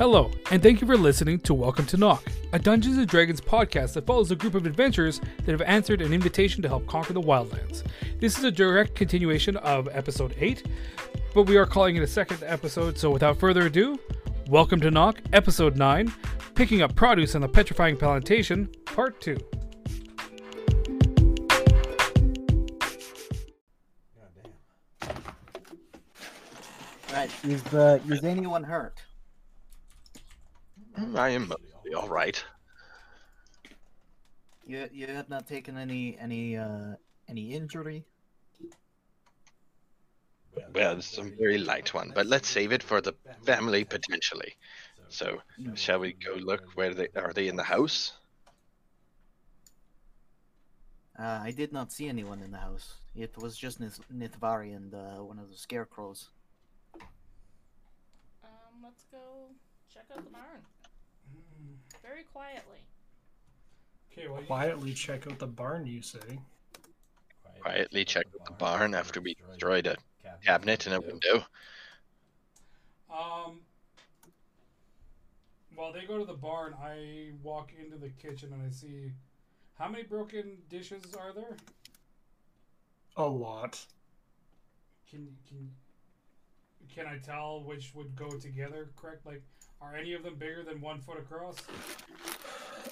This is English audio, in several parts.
Hello, and thank you for listening to Welcome to Knock, a Dungeons and Dragons podcast that follows a group of adventurers that have answered an invitation to help conquer the wildlands. This is a direct continuation of episode 8, but we are calling it a second episode, so without further ado, Welcome to Knock, episode 9, Picking Up Produce on the Petrifying Plantation, part 2. Right. Is is anyone hurt? I am mostly all right. You you have not taken any any uh any injury? Well, it's a very light one, but let's save it for the family potentially. So, shall we go look where they are? They in the house? Uh, I did not see anyone in the house. It was just Nith- Nithvari and uh, one of the scarecrows. Um, let's go check out the barn. Very quietly. Okay, well, Quietly check out the barn, you say? Quietly check out the barn after we destroyed a cabinet and a window. Um, while they go to the barn, I walk into the kitchen and I see how many broken dishes are there? A lot. Can can can I tell which would go together? Correct? Like, are any of them bigger than one foot across?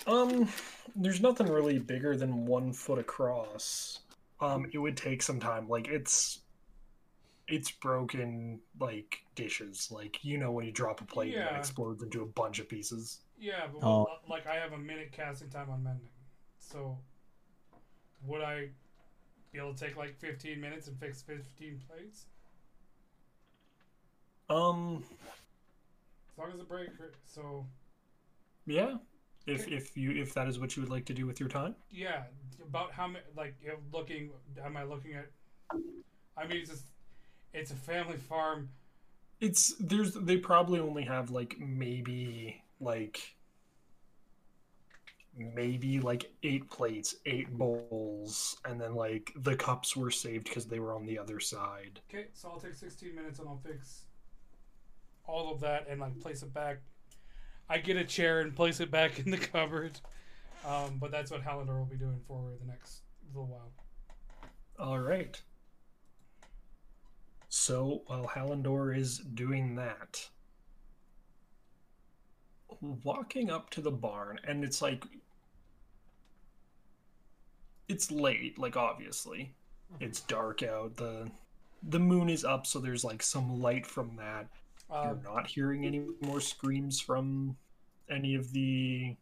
Um, there's nothing really bigger than one foot across. Um, it would take some time. Like it's, it's broken like dishes. Like you know when you drop a plate and it explodes into a bunch of pieces. Yeah, but Oh. well, like I have a minute casting time on mending, so would I be able to take like 15 minutes and fix 15 plates? Um, As long as the break. So yeah. If if you if that is what you would like to do with your time. yeah, about how many? Like, looking, am I looking at? I mean, it's just, it's a family farm. It's there's they probably only have like maybe like maybe like eight plates, eight bowls, and then like the cups were saved because they were on the other side. Okay, so I'll take 16 minutes and I'll fix all of that and like place it back. I get a chair and place it back in the cupboard. Um, but that's what Hallandor will be doing for the next little while. All right. So while Hallandor is doing that, walking up to the barn, and it's like it's late, like obviously. It's dark out. The the moon is up, so there's like some light from that. Uh, You're not hearing any more screams from any of the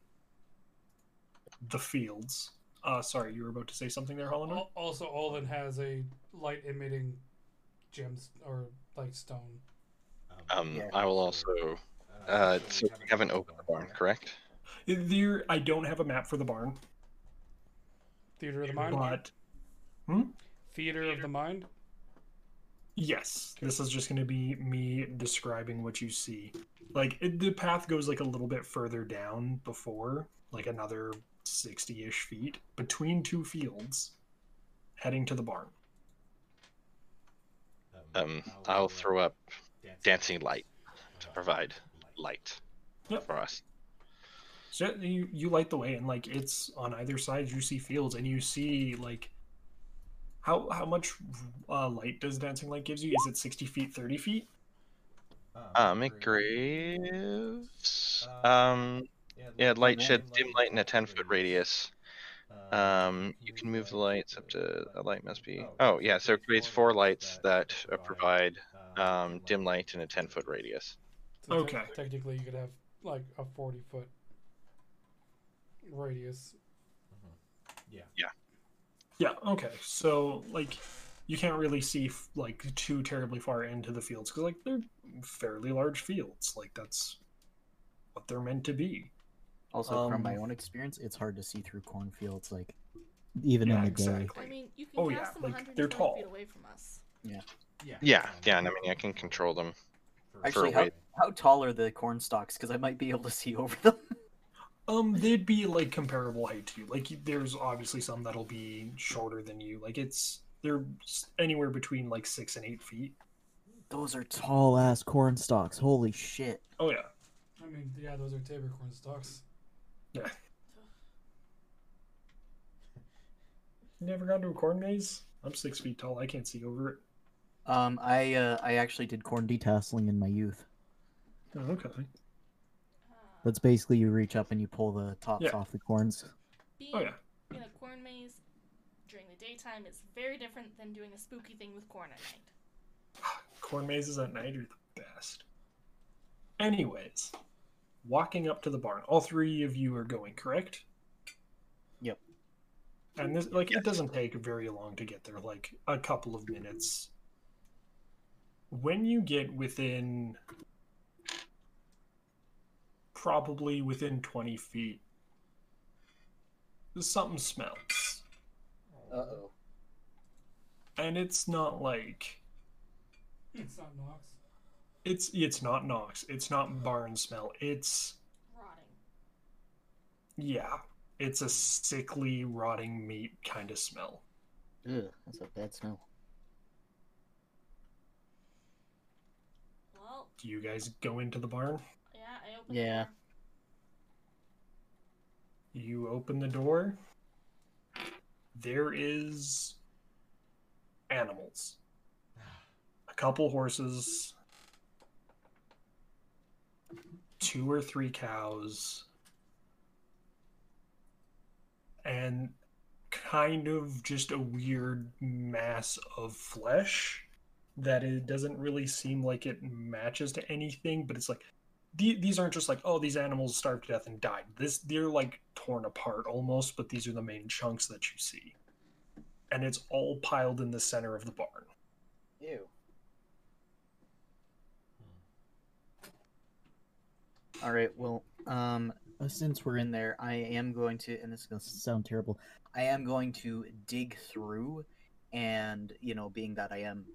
the fields. Uh sorry, you were about to say something there, Hallandor? also, Olin has a light emitting gems or like stone. Um, Yeah. I will also. Uh, so we haven't opened the barn, correct? There, I don't have a map for the barn, Theater of the mind. but Theater of the mind. Yes, this is just going to be me describing what you see. Like it, the path goes like a little bit further down before, like another sixty-ish feet between two fields, heading to the barn. Um, I'll throw up dancing light to provide light Yep. for us. So you you light the way, and like it's on either side. You see fields, and you see like how how much uh, light does dancing light gives you? Is it sixty feet, thirty feet? Um, it graves. Um, yeah, light sheds dim light in a 10 foot radius. Um, you can move the lights up to a light must be. Oh, yeah, so it creates four lights that uh, provide um, dim light in a 10 foot radius. So te- Okay. technically, you could have like a 40 foot radius. Yeah. Yeah. Okay. So like you can't really see like too terribly far into the fields because like they're fairly large fields. Like that's what they're meant to be. Also, from my Um, own experience, it's hard to see through cornfields, like even Yeah, in the day. exactly. I mean, you can Oh, cast yeah, them like, they're tall. feet away from us. Yeah, yeah, Yeah. and I mean, I can control them. Actually, for how, how tall are the corn stalks? Because I might be able to see over them. Um, they'd be like comparable height to you. Like there's obviously some that'll be shorter than you. Like it's they're anywhere between like six and eight feet. Those are tall ass corn stalks. Holy shit. Oh yeah. I mean, mean, yeah, those are tabor corn stalks. Yeah. Never gone to a corn maze? I'm six feet tall. I can't see over it. Um, I uh, I actually did corn detasseling in my youth. Oh, okay. That's basically you reach up and you pull the tops Yeah. off the corns. being Oh yeah. in a corn maze during the daytime is very different than doing a spooky thing with corn at night. Corn mazes at night are the best. Anyways, walking up to the barn. All three of you are going, correct? Yep. And this like it doesn't take very long to get there, like a couple of minutes. When you get within probably within 20 feet, something smells. Uh oh. And it's not like It's not Nox. it's it's not Nox. It's not barn smell. It's Rotting. yeah. It's a sickly, rotting meat kind of smell. Ugh, that's a bad smell. Well, Do you guys go into the barn? Yeah, I Yeah. the door. You open the door. There is animals. A couple horses, two or three cows, and kind of just a weird mass of flesh that it doesn't really seem like it matches to anything, but it's like the- these aren't just like oh these animals starved to death and died this they're like torn apart almost but these are the main chunks that you see and it's all piled in the center of the barn Ew. All right. Well, um, uh, since we're in there, I am going to, and this is going to sound terrible. I am going to dig through, and you know, being that I am,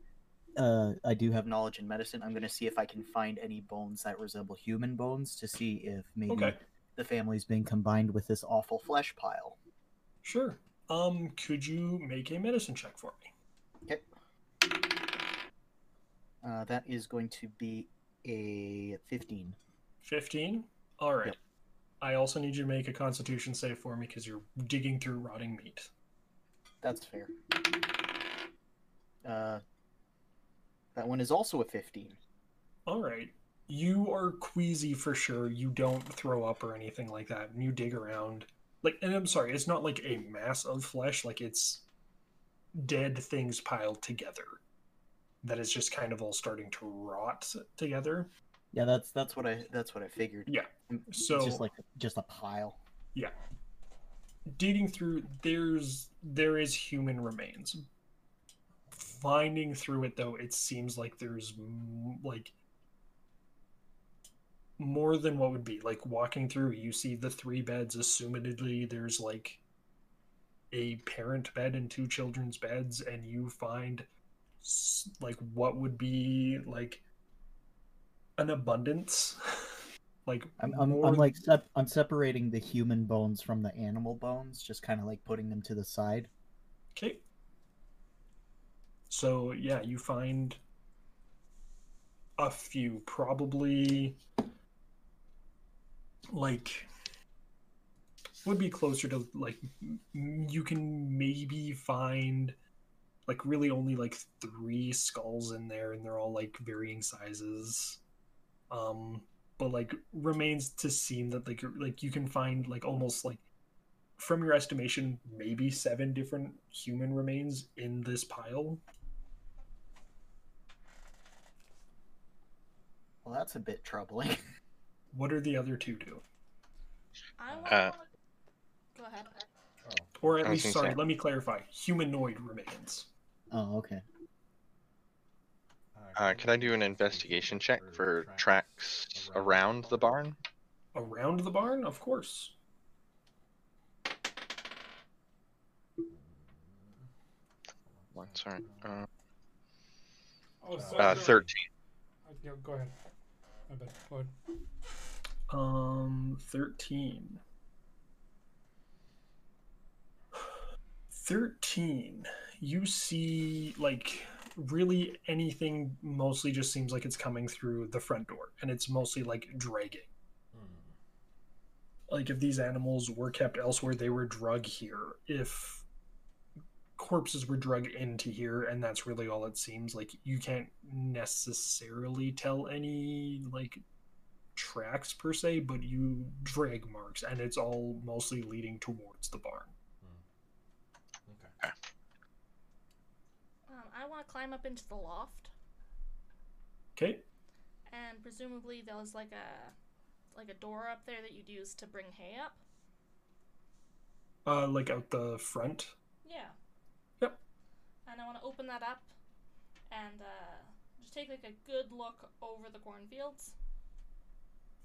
uh, I do have knowledge in medicine. I'm going to see if I can find any bones that resemble human bones to see if maybe okay the family's been combined with this awful flesh pile. sure um could you make a medicine check for me Okay. Uh, that is going to be a 15. 15 all right Yep. i also need you to make a constitution save for me because you're digging through rotting meat That's fair. Uh, that one is also a 15. all right you are queasy for sure you don't throw up or anything like that and you dig around like and i'm sorry it's not like a mass of flesh like it's dead things piled together that is just kind of all starting to rot together Yeah, that's that's what I that's what I figured. Yeah, mm, It's so- just like just a pile. Yeah. Digging through there's there is human remains finding through it though it seems like there's like more than what would be like walking through you see the three beds assumedly there's like a parent bed and two children's beds and you find like what would be like an abundance like I'm I'm, I'm like sep- I'm separating the human bones from the animal bones, just kind of like putting them to the side. Okay. So yeah, you find a few, probably like would be closer to like you can maybe find like really only like three skulls in there and they're all like varying sizes um but like remains to seem that like like you can find like almost like from your estimation, maybe seven different human remains in this pile. Well, that's a bit troubling. What are the other two doing? I want. Uh, Go ahead. Or at least, sorry, say- let me clarify. Humanoid remains. oh, okay. Uh, could I do an investigation check for tracks around the barn? Around the barn, of course. One, sorry. Uh, Oh, uh, 13. Uh, yeah, go ahead. My bad. Go. Um, 13. 13. You see, like, really anything mostly just seems like it's coming through the front door, and it's mostly like dragging. like if these animals were kept elsewhere, they were drug here. If corpses were drug into here, and that's really all it seems like, you can't necessarily tell any like tracks per se, but you drag marks, and it's all mostly leading towards the barn. Okay. Um, I want to climb up into the loft, Okay. and presumably there's like a like a door up there that you'd use to bring hay up. Uh, like out the front. Yeah. Yep. And I want to open that up and uh, just take like a good look over the cornfields.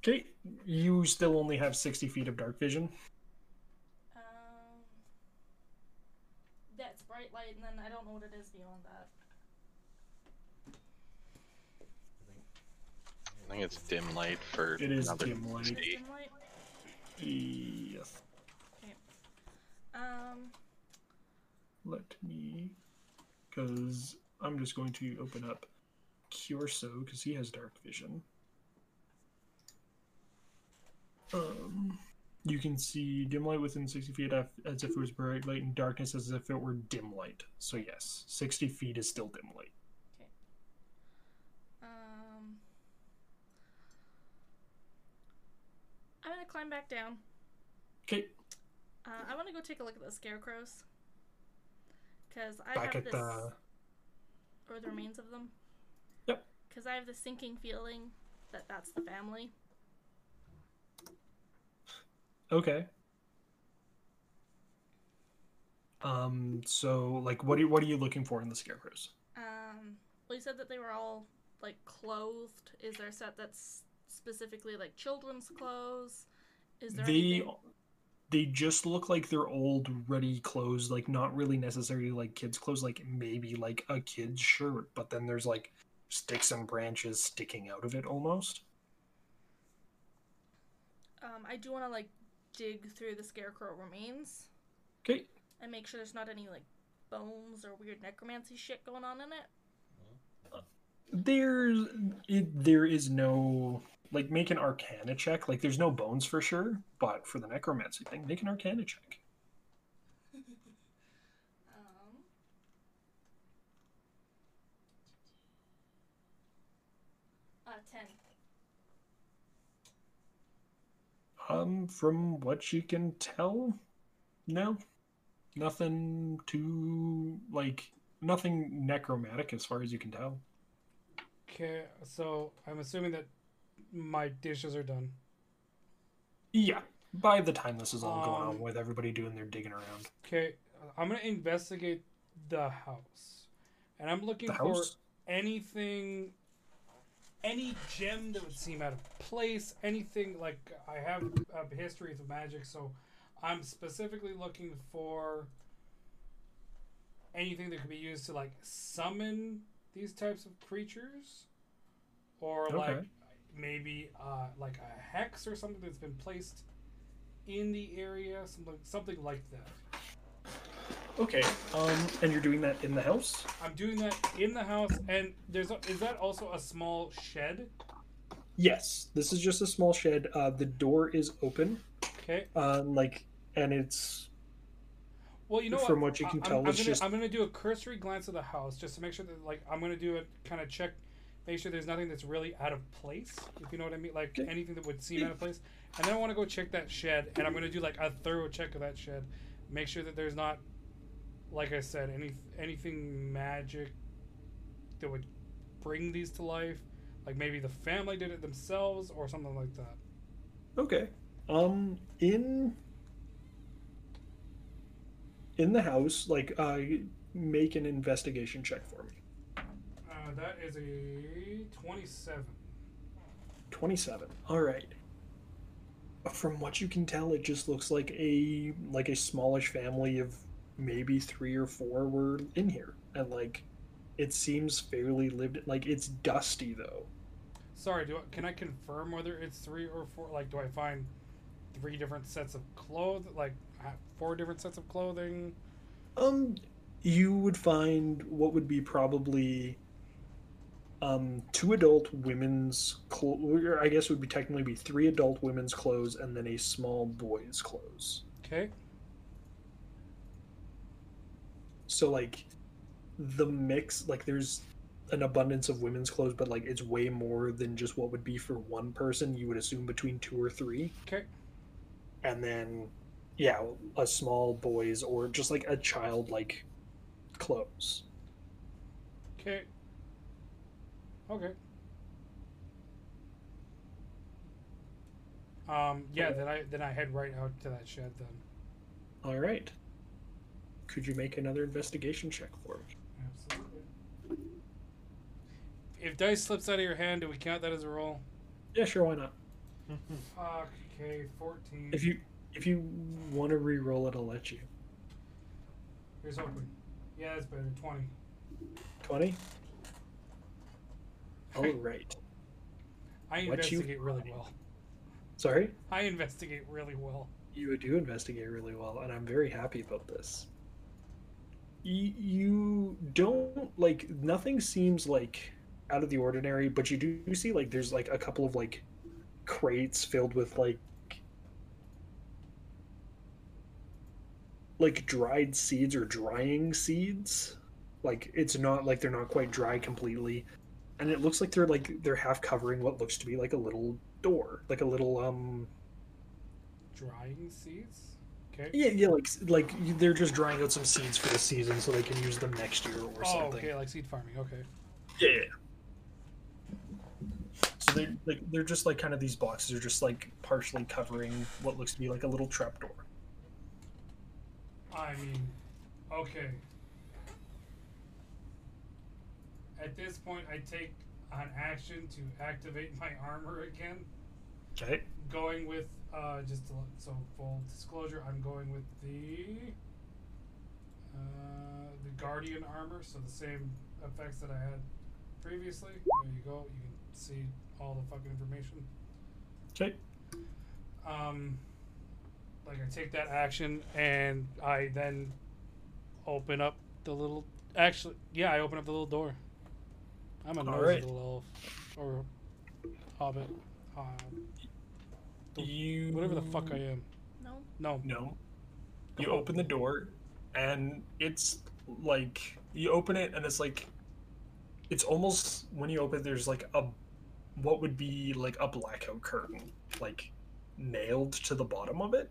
Okay. You still only have sixty feet of dark vision. Um, that's bright light, and then I don't know what it is beyond that. I think it's dim light for It is another dim light. Dim light. Yes. Okay. Um, Let me, because I'm just going to open up Kyorso because he has dark vision. Um, you can see dim light within 60 feet as if it was bright light, and darkness as if it were dim light. So yes, 60 feet is still dim light. Okay. um, I'm gonna climb back down. Okay, Uh, I want to go take a look at the scarecrows. Cause I back have at this, the. or the remains of them. Yep. Cause I have the sinking feeling that that's the family. Okay. Um. So, like, what are you, what are you looking for in the scarecrows? Um, well, you said that they were all like clothed. Is there a set that's specifically like children's clothes? Is there they anything? They just look like they're old ready clothes like not really necessarily like kids clothes like maybe like a kid's shirt but then there's like sticks and branches sticking out of it almost. Um, I do want to like dig through the scarecrow remains. Okay. And make sure there's not any like bones or weird necromancy shit going on in it. There's it, there is no like make an arcana check. Like there's no bones for sure but for the necromancy thing make an arcana check. Um, uh, um from what you can tell no. Nothing too like nothing necromantic as far as you can tell Okay, so I'm assuming that my dishes are done. Yeah, by the time this is all going Um, on with everybody doing their digging around. Okay, I'm gonna investigate the house, and I'm looking for anything, any gem that would seem out of place. Anything like I have a history of magic, so I'm specifically looking for anything that could be used to like summon these types of creatures, or like maybe uh, like a hex or something that's been placed in the area, something something like that. Okay, um, and you're doing that in the house? I'm doing that in the house, and there's a, is that also a small shed? Yes, this is just a small shed. Uh, the door is open, Okay. uh, like, and it's Well, you know From what? what you I- can I'm, tell, I'm gonna, just- I'm gonna do a cursory glance of the house just to make sure that like I'm gonna do it kind of check, make sure there's nothing that's really out of place. If you know what I mean, like anything that would seem out of place. And then I want to go check that shed, and I'm gonna do like a thorough check of that shed, make sure that there's not, like I said, any anything magic that would bring these to life. Like maybe the family did it themselves or something like that. okay. Um, in in the house, like, uh, make an investigation check for me. Uh, that is a 27. 27 all right from what you can tell it just looks like a like a smallish family of maybe three or four were in here and like it seems fairly lived like it's dusty though Sorry, do I, can I confirm whether it's three or four? Like, do I find three different sets of clothes? Like, four different sets of clothing? um you would find what would be probably um, two adult women's clothes. I guess would be technically be three adult women's clothes and then a small boy's clothes. Okay. So like the mix, like there's an abundance of women's clothes, but like it's way more than just what would be for one person. You would assume between two or three. Okay. And then, yeah, a small boy's or just like a child like clothes. Okay. Okay. Um, yeah, then I then I head right out to that shed then. All right. Could you make another investigation check for me? Absolutely. If dice slips out of your hand, do we count that as a roll? Yeah, sure. Why not? Fuck. Okay, fourteen. If you if you want to re-roll it, I'll let you. Here's hoping. Yeah, that's better. Twenty. Twenty. All right. I What you investigate really well. Sorry. I investigate really well. You do investigate really well, and I'm very happy about this. You don't like nothing seems like out of the ordinary, but you do see like there's like a couple of like crates filled with like like dried seeds or drying seeds. Like it's not like they're not quite dry completely, and it looks like they're like they're half covering what looks to be like a little door, like a little um Drying seeds. Okay. Yeah, yeah, like like they're just drying out some seeds for the season so they can use them next year or Oh, something. okay, like seed farming. Okay. Yeah, yeah. So they like they're just like kind of these boxes are just like partially covering what looks to be like a little trapdoor. I mean, okay. At this point, I take an action to activate my armor again. Okay. Going with uh, just to, so full disclosure, I'm going with the uh, the guardian armor, so the same effects that I had previously. There you go. You can see all the fucking information. Okay. Um, like I take that action and I then open up the little. Actually, yeah, I open up the little door. I'm a nosy Alright. little elf or hobbit. Uh, You whatever the fuck I am. No. No. No. You open the door, and it's like you open it, and it's like it's almost when you open, it, there's like a what would be like a blackout curtain, like nailed to the bottom of it.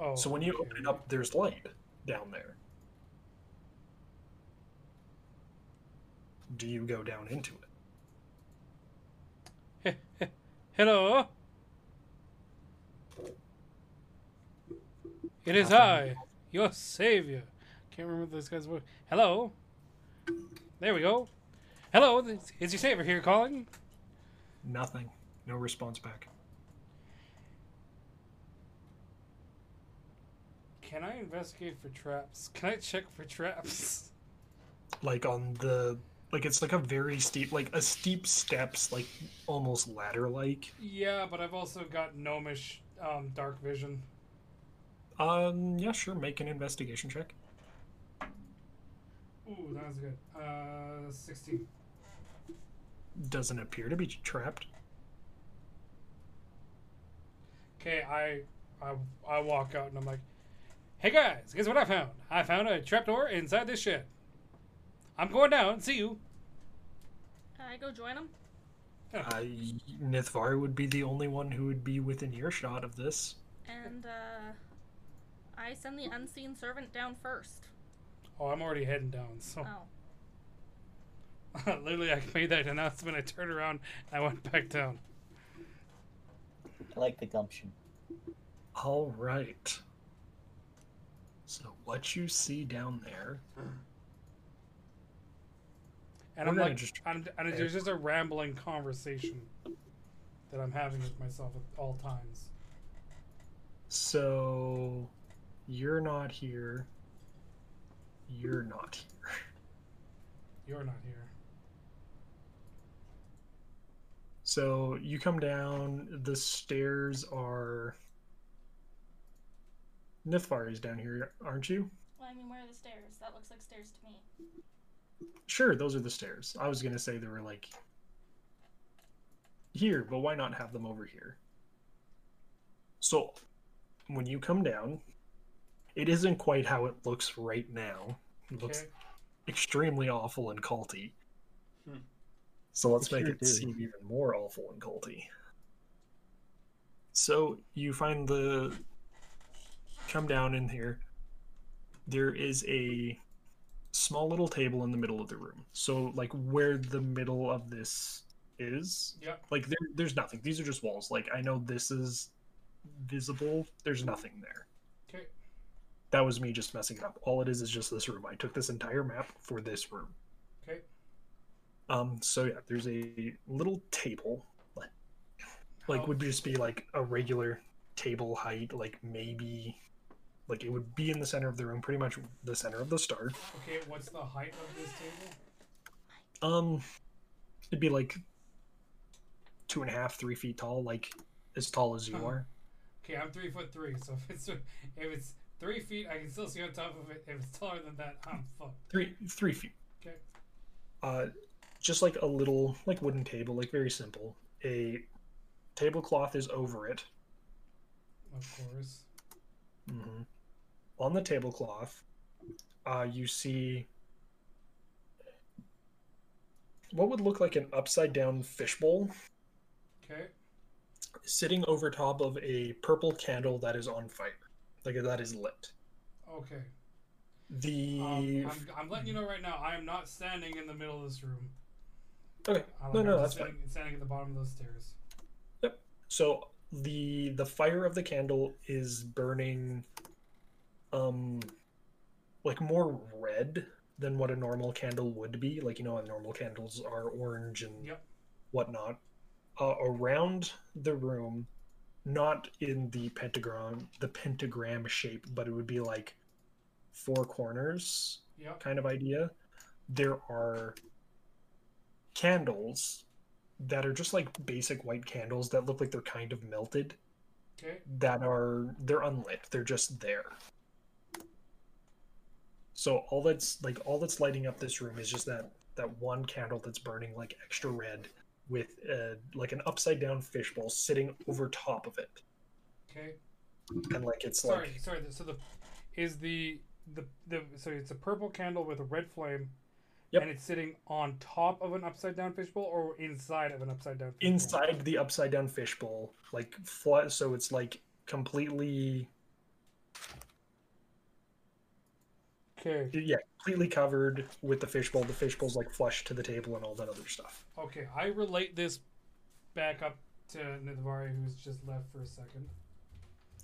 Oh. So when you open it up, there's light down there. Do you go down into it? Hello. It is I, your savior. Can't remember this guy's voice. Hello. There we go. Hello, is your savior here calling? Nothing. No response back. Can I investigate for traps? Can I check for traps? Like on the like it's like a very steep like a steep steps like almost ladder like. Yeah, but I've also got gnomish um, dark vision. Um yeah, sure, make an investigation check. Ooh, that was good. Uh, 16. Doesn't appear to be trapped. Okay, I, I I walk out and I'm like, "Hey guys, guess what I found? I found a trapdoor inside this shed. I'm going down. See you." Can I go join him? Uh, Nithvar would be the only one who would be within earshot of this. And uh, I send the unseen servant down first. Oh, I'm already heading down. So Oh. literally, I made that announcement. I turned around and I went back down. I like the gumption. All right. So what you see down there? And I'm like, just- I'm, and there's just a rambling conversation that I'm having with myself at all times. So you're not here. You're not here. You're not here. So you come down. The stairs are. Nithvar is down here, aren't you? Well, I mean, where are the stairs? That looks like stairs to me. Sure, those are the stairs. I was gonna say they were like here, but why not have them over here? So, when you come down, it isn't quite how it looks right now. It looks extremely awful and culty. Hmm. So let's It make sure it do. seem even more awful and culty. So you find the come down in here. There is a small little table in the middle of the room. So like where the middle of this is, Yep. like there, there's nothing. These are just walls. Like I know this is visible. There's nothing there. Okay. That was me just messing it up. All it is is just this room. I took this entire map for this room. Okay. Um. So yeah, there's a little table, like, like would just be like a regular table height, like maybe, like it would be in the center of the room, pretty much the center of the star. Okay. What's the height of this table? Um, it'd be like two and a half, three feet tall, like as tall as you Uh-huh. are. Okay, I'm three foot three, so if it's if it's three feet, I can still see on top of it. If it's taller than that, I'm fucked. Three, three feet. Okay. uh, just like a little like wooden table, like very simple. A tablecloth is over it. Of course. hmm On the tablecloth, uh, you see what would look like an upside down fishbowl Okay. sitting over top of a purple candle that is on fire, like that is lit. Okay. The Um, I'm, I'm letting you know right now. I am not standing in the middle of this room. okay, I'm, no, I'm no, that's fine. standing, standing at the bottom of those stairs. Yep. So the the fire of the candle is burning um like more red than what a normal candle would be. Like you know, how normal candles are orange and Yep. whatnot. Uh, around the room, not in the pentagram the pentagram shape, but it would be like four corners Yep. kind of idea. There are candles that are just like basic white candles that look like they're kind of melted Okay. that are they're unlit they're just there so all that's like all that's lighting up this room is just that that one candle that's burning like extra red with uh, like an upside down fishbowl sitting over top of it Okay. and like it's Sorry. like Sorry. So the is the the the so it's a purple candle with a red flame. Yep. And it's sitting on top of an upside down fishbowl or inside of an upside down fishbowl? inside the upside down fishbowl like flat so it's like completely Okay. yeah completely covered with the fishbowl the fishbowl's like flush to the table and all that other stuff Okay. I relate this back up to Nithvari, who's just left for a second.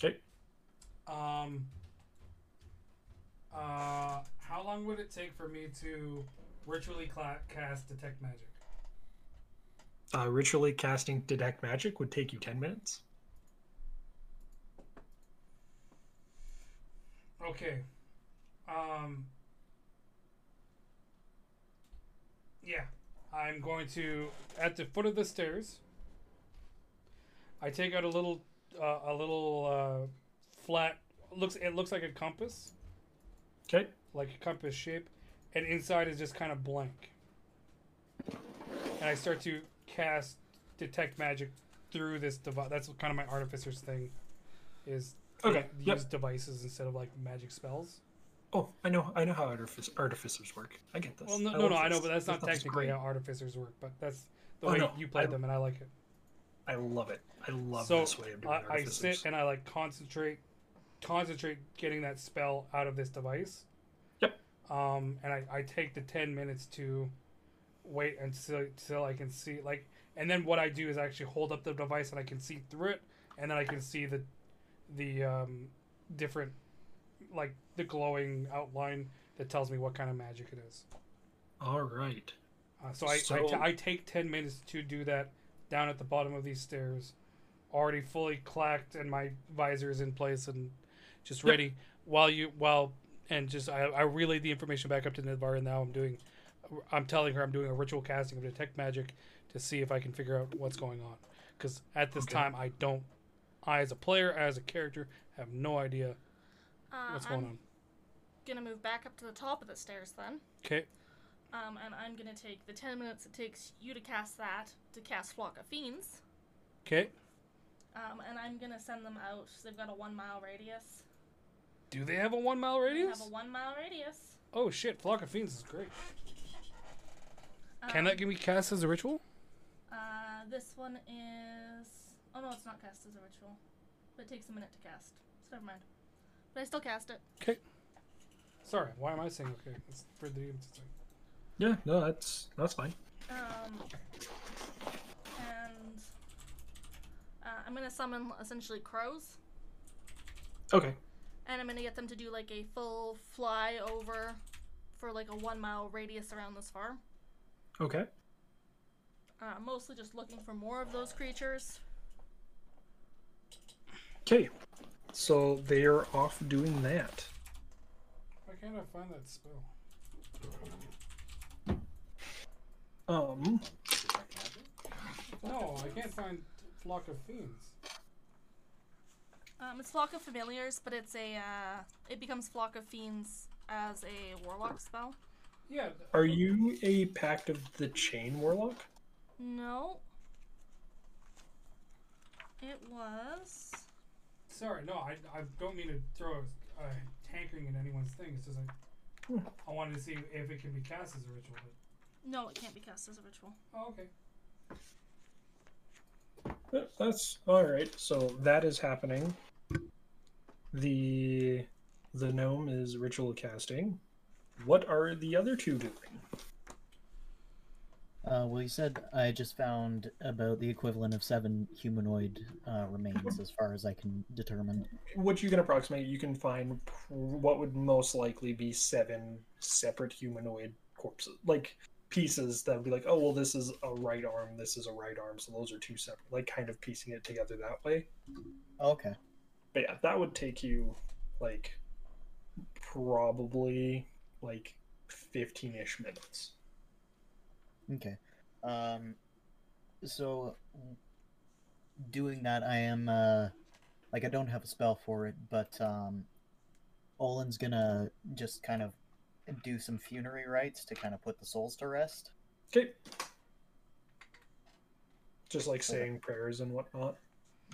okay Um. Uh, how long would it take for me to ritually cla- cast detect magic? uh, ritually casting detect magic would take you 10 minutes Okay. Um. Yeah, I'm going to at the foot of the stairs. I take out a little, uh, a little uh, flat. Looks it looks like a compass, okay like a compass shape, and inside is just kind of blank. And I start to cast detect magic through this device. That's kind of my artificer's thing, is Okay, use yep. devices instead of like magic spells. Oh i know i know how artific- artificers work i get this Well, no, I no, no, I know, but that's This not technically how artificers work. But that's the Oh, way no, you play I- them, and I like it. i love it i love so this way of doing I, I sit and I like concentrate, concentrate getting that spell out of this device. Yep. Um, and I, I take the ten minutes to wait until until I can see like, and then what I do is I actually hold up the device and I can see through it, and then I can see the, the um, different, like the glowing outline that tells me what kind of magic it is. all right Uh, so I, I, So- ta- I take 10 minutes to do that down at the bottom of these stairs, already fully clacked and my visor is in place and just Yep. ready while you, while, and just, I, I relay the information back up to Nithvar and now I'm doing, I'm telling her I'm doing a ritual casting of detect magic to see if I can figure out what's going on. Because at this Okay. time, I don't, I as a player, as a character, have no idea Uh, what's I'm going on. gonna move back up to the top of the stairs then. Okay. Um, and I'm gonna take the 10 minutes it takes you to cast that to cast Flock of Fiends. Okay. Um, and I'm gonna send them out. They've got a one mile radius. Do they have a one mile They radius? have a one mile radius. Oh shit! Flock of Fiends is great. Can Um, that be cast as a ritual? Uh, this one is. Oh no, it's not cast as a ritual. But it takes a minute to cast. So never mind. But I still cast it. Okay. Sorry, why am I saying okay? It's for the DM's thing. Yeah, no, that's that's fine. Um, and uh, I'm gonna summon essentially crows, Okay. and I'm gonna get them to do like a full fly over for like a one mile radius around this farm. Okay. Uh, mostly just looking for more of those creatures. Okay. So they are off doing that. Why can't I find that spell? Um. No, I can't find Flock of Fiends. Um, it's flock of familiars, but it's a uh, it becomes flock of fiends as a warlock spell. Yeah. Are you a Pact of the Chain warlock? No. It was. Sorry, no, I, I don't mean to throw a, a tankering in anyone's thing. It's just like hmm. I wanted to see if it can be cast as a ritual. But, No, it can't be cast as a ritual. oh, okay. Yeah, That's all right. So that is happening. The the gnome is ritual casting. What are the other two doing? Uh, well, you said I just found about the equivalent of seven humanoid uh, remains, as far as I can determine. What you can approximate, you can find what would most likely be seven separate humanoid corpses, like pieces that would be like, oh well, this is a right arm, this is a right arm, so those are two separate. Like kind of piecing it together that way. Okay. But yeah, that would take you like probably like fifteen-ish minutes. Okay. Um, so doing that, I am uh, like I don't have a spell for it, but um, Olin's gonna just kind of do some funerary rites to kind of put the souls to rest. Okay. Just like Okay. saying prayers and whatnot.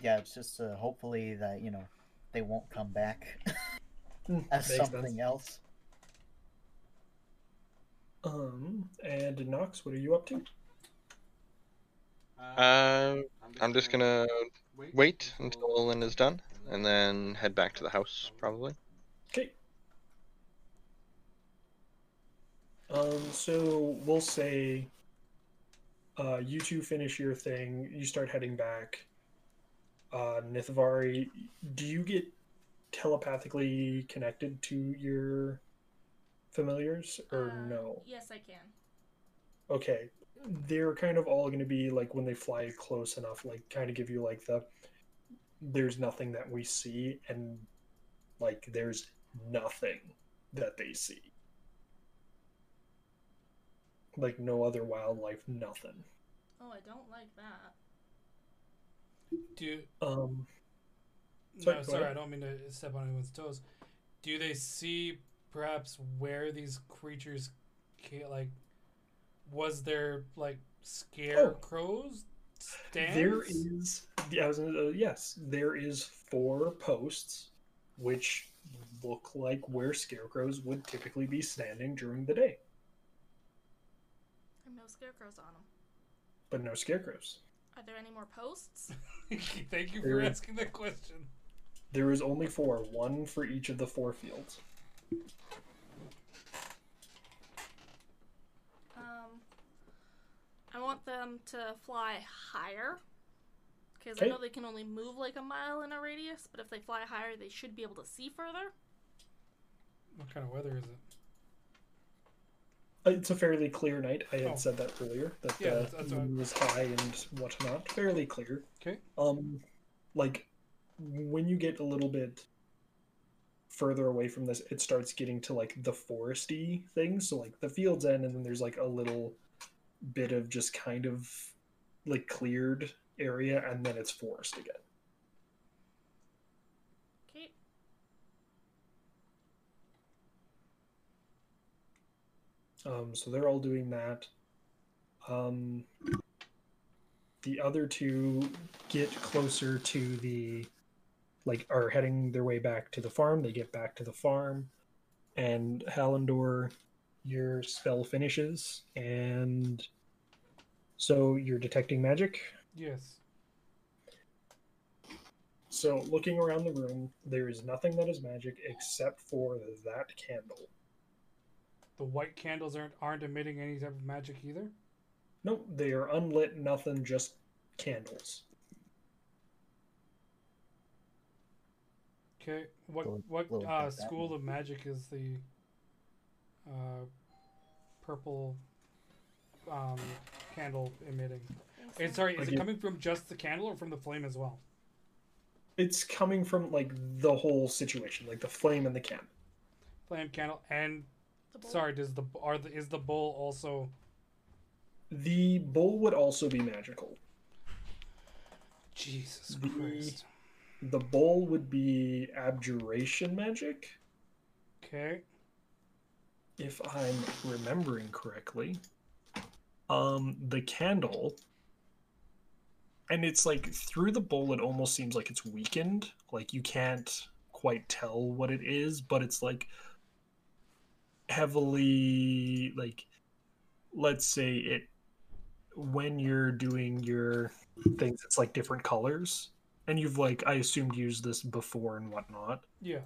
Yeah, it's just uh, hopefully that you know they won't come back Hmm, as makes something sense. else. Um, and Nox, what are you up to? Uh, I'm just gonna wait until Olin is done, and then head back to the house, probably. Okay. Um, so we'll say uh, you two finish your thing, you start heading back. Uh, Nithavari, do you get telepathically connected to your familiars or Uh, no? Yes, I can. Okay. They're kind of all going to be like when they fly close enough, like kind of give you like the there's nothing that we see, and like there's nothing that they see. Like no other wildlife, nothing. Oh, I don't like that. Do Um, no, Sorry, go sorry, ahead. I don't mean to step on anyone's toes. Do they see perhaps where these creatures, ca- like, was there like scarecrows stands? Oh. there is, yeah, I was, gonna- uh, yes, there is four posts, which look like where scarecrows would typically be standing during the day, There are no scarecrows on them. but no scarecrows. Are there any more posts? Thank you for There- asking that question. There is only four, one for each of the four fields. Um, I want them to fly higher. Because I know they can only move like a mile in a radius, but if they fly higher, they should be able to see further. What kind of weather is it? Uh, It's a fairly clear night. I had Oh. said that earlier. That Yeah, the that's- that's moon was high and whatnot. Fairly clear. Okay. Um, like when you get a little bit further away from this, it starts getting to like the foresty things. So like the fields end, and then there's like a little bit of just kind of like cleared area, and then it's forest again. Okay. Um, so they're all doing that. Um, the other two get closer to the, like, are heading their way back to the farm. They get back to the farm, and Hallandor, your spell finishes, and so you're detecting magic. Yes. So, looking around the room, there is nothing that is magic except for that candle. The white candles aren't aren't emitting any type of magic either. Nope, they are unlit, nothing, just candles. Okay. What Little- what little uh, school one. of magic is the uh, purple um, candle emitting? And sorry, is it coming from just the candle or from the flame as well? It's coming from like the whole situation, like the flame and the candle. Flame candle and The sorry, does the are the is the bowl also The bowl would also be magical. Jesus The- Christ? The bowl would be abjuration magic, Okay. if I'm remembering correctly. Um, the candle, and it's like through the bowl, it almost seems like it's weakened. Like you can't quite tell what it is, but it's like heavily like let's say it when you're doing your things it's like different colors and you've like i assumed used this before and whatnot Yeah.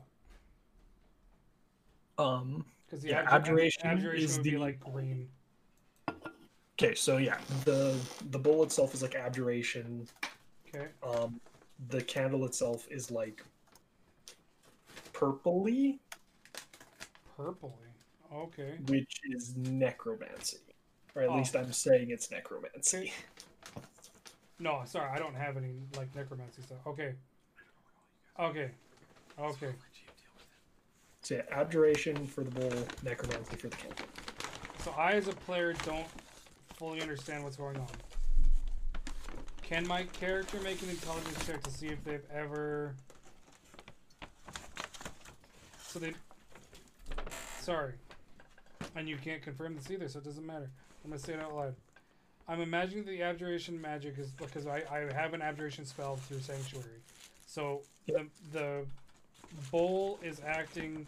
um Because the Yeah, abjuration abjuration is the- like green. okay so yeah the the bowl itself is like abjuration Okay. um the candle itself is like purpley Purpley. Okay. which is necromancy or at Oh. least i'm saying it's necromancy No, sorry, I don't have any like necromancy stuff. Okay. Okay. Okay. so yeah abjuration for the bowl necromancy for the candle So I, as a player, don't fully understand what's going on. Can my character make an intelligence check to see if they've ever? So they. Sorry. And you can't confirm this either, so it doesn't matter. I'm gonna say it out loud. I'm imagining the abjuration magic is because I, I have an abjuration spell through sanctuary. So the the bowl is acting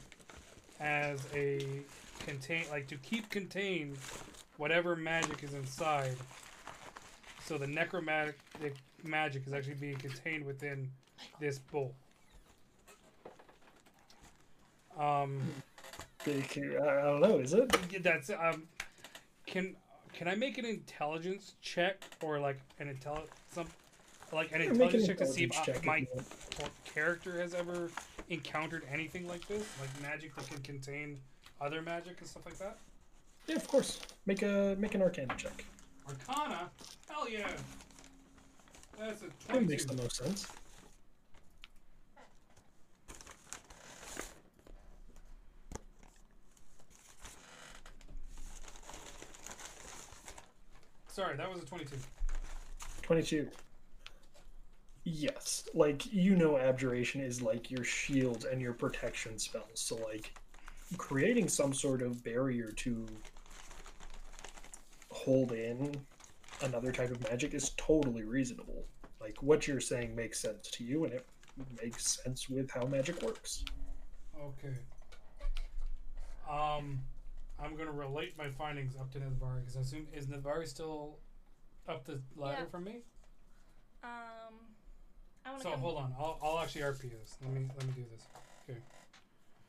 as a contain like to keep contained whatever magic is inside. So the necromantic magic is actually being contained within this bowl. Um, i don't know is it that's um, can can I make an intelligence check or like an intel some like an Yeah, make an intelligence check to see if I- my you want. or character has ever encountered anything like this, like magic that can contain other magic and stuff like that? yeah of course make a make an arcana check Arcana? Hell yeah! That's a that makes the most sense Sorry, that was a 22. 22 yes like you know abjuration is like your shield and your protection spells so like creating some sort of barrier to hold in another type of magic is totally reasonable like what you're saying makes sense to you and it makes sense with how magic works Okay. Um, I'm gonna relate my findings up to Nithvari because I assume is Nithvari still up the ladder Yeah. from me? Um, I want to So come. hold on, I'll, I'll actually RP this. Let me let me do this. Okay.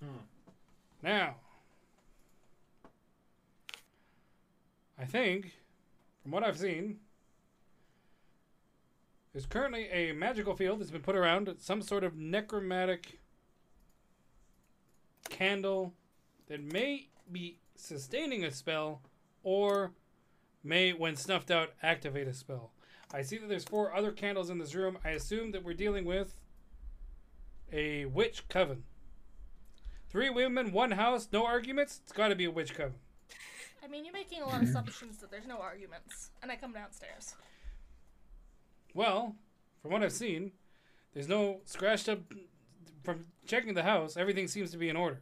Hmm. Now, I think, from what I've seen, there's currently a magical field that's been put around some sort of necromantic candle that may be sustaining a spell or may, when snuffed out, activate a spell. I see that there's four other candles in this room. I assume that we're dealing with a witch coven. Three women, one house, no arguments. It's got to be a witch coven. I mean, you're making a lot of mm-hmm. assumptions that there's no arguments, and I come downstairs. Well, from what I've seen, there's no scratched up. From checking the house, everything seems to be in order.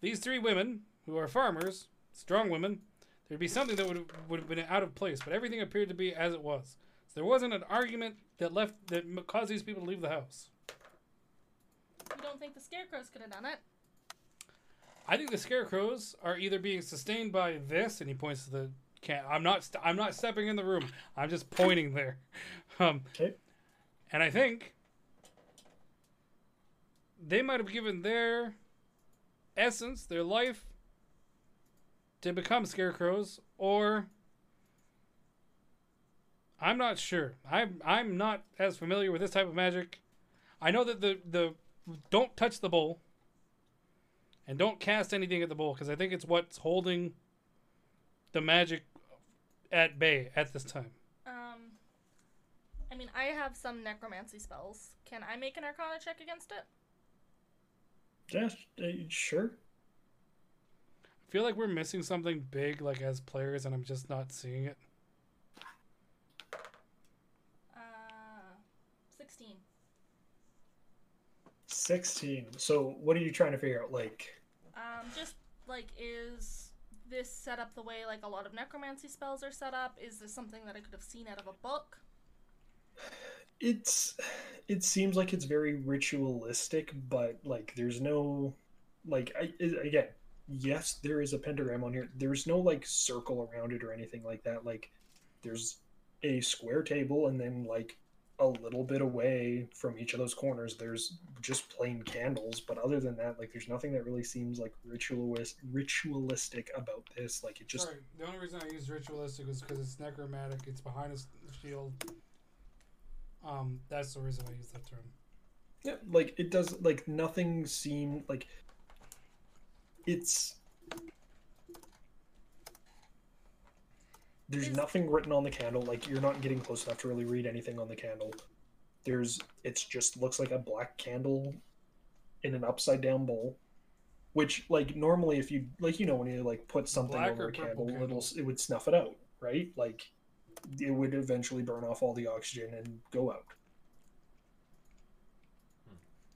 These three women, who are farmers, strong women, there'd be something that would have, would have been out of place. But everything appeared to be as it was. So there wasn't an argument that left that caused these people to leave the house. You don't think the scarecrows could have done it? I think the scarecrows are either being sustained by this, and he points to the can. I'm not. St- I'm not stepping in the room. I'm just pointing there. Um, Okay. and I think they might have given their essence, their life, to become scarecrows, or I'm not sure. I'm I'm not as familiar with this type of magic. I know that the the don't touch the bowl and don't cast anything at the bowl because I think it's what's holding the magic at bay at this time. Um, I mean, I have some necromancy spells. Can I make an Arcana check against it? Yeah, uh, sure. I feel like we're missing something big, like as players, and I'm just not seeing it. Uh, sixteen. 16. So, what are you trying to figure out? Like, Um, just like, is this set up the way like a lot of necromancy spells are set up? Is this something that I could have seen out of a book? It's it seems like it's very ritualistic but like there's no like I, again yes there is a pentagram on here there's no like circle around it or anything like that like there's a square table and then like a little bit away from each of those corners there's just plain candles but other than that like there's nothing that really seems like ritualist ritualistic about this like it just Sorry, the only reason I use ritualistic was because it's necromantic. It's behind a shield. Um, that's the reason I use that term. Yeah, like it does like nothing seem like it's there's nothing written on the candle like you're not getting close enough to really read anything on the candle there's it's just looks like a black candle in an upside down bowl which like normally if you like you know when you like put something Black over or a candle, candle? it'll it would snuff it out right like it would eventually burn off all the oxygen and go out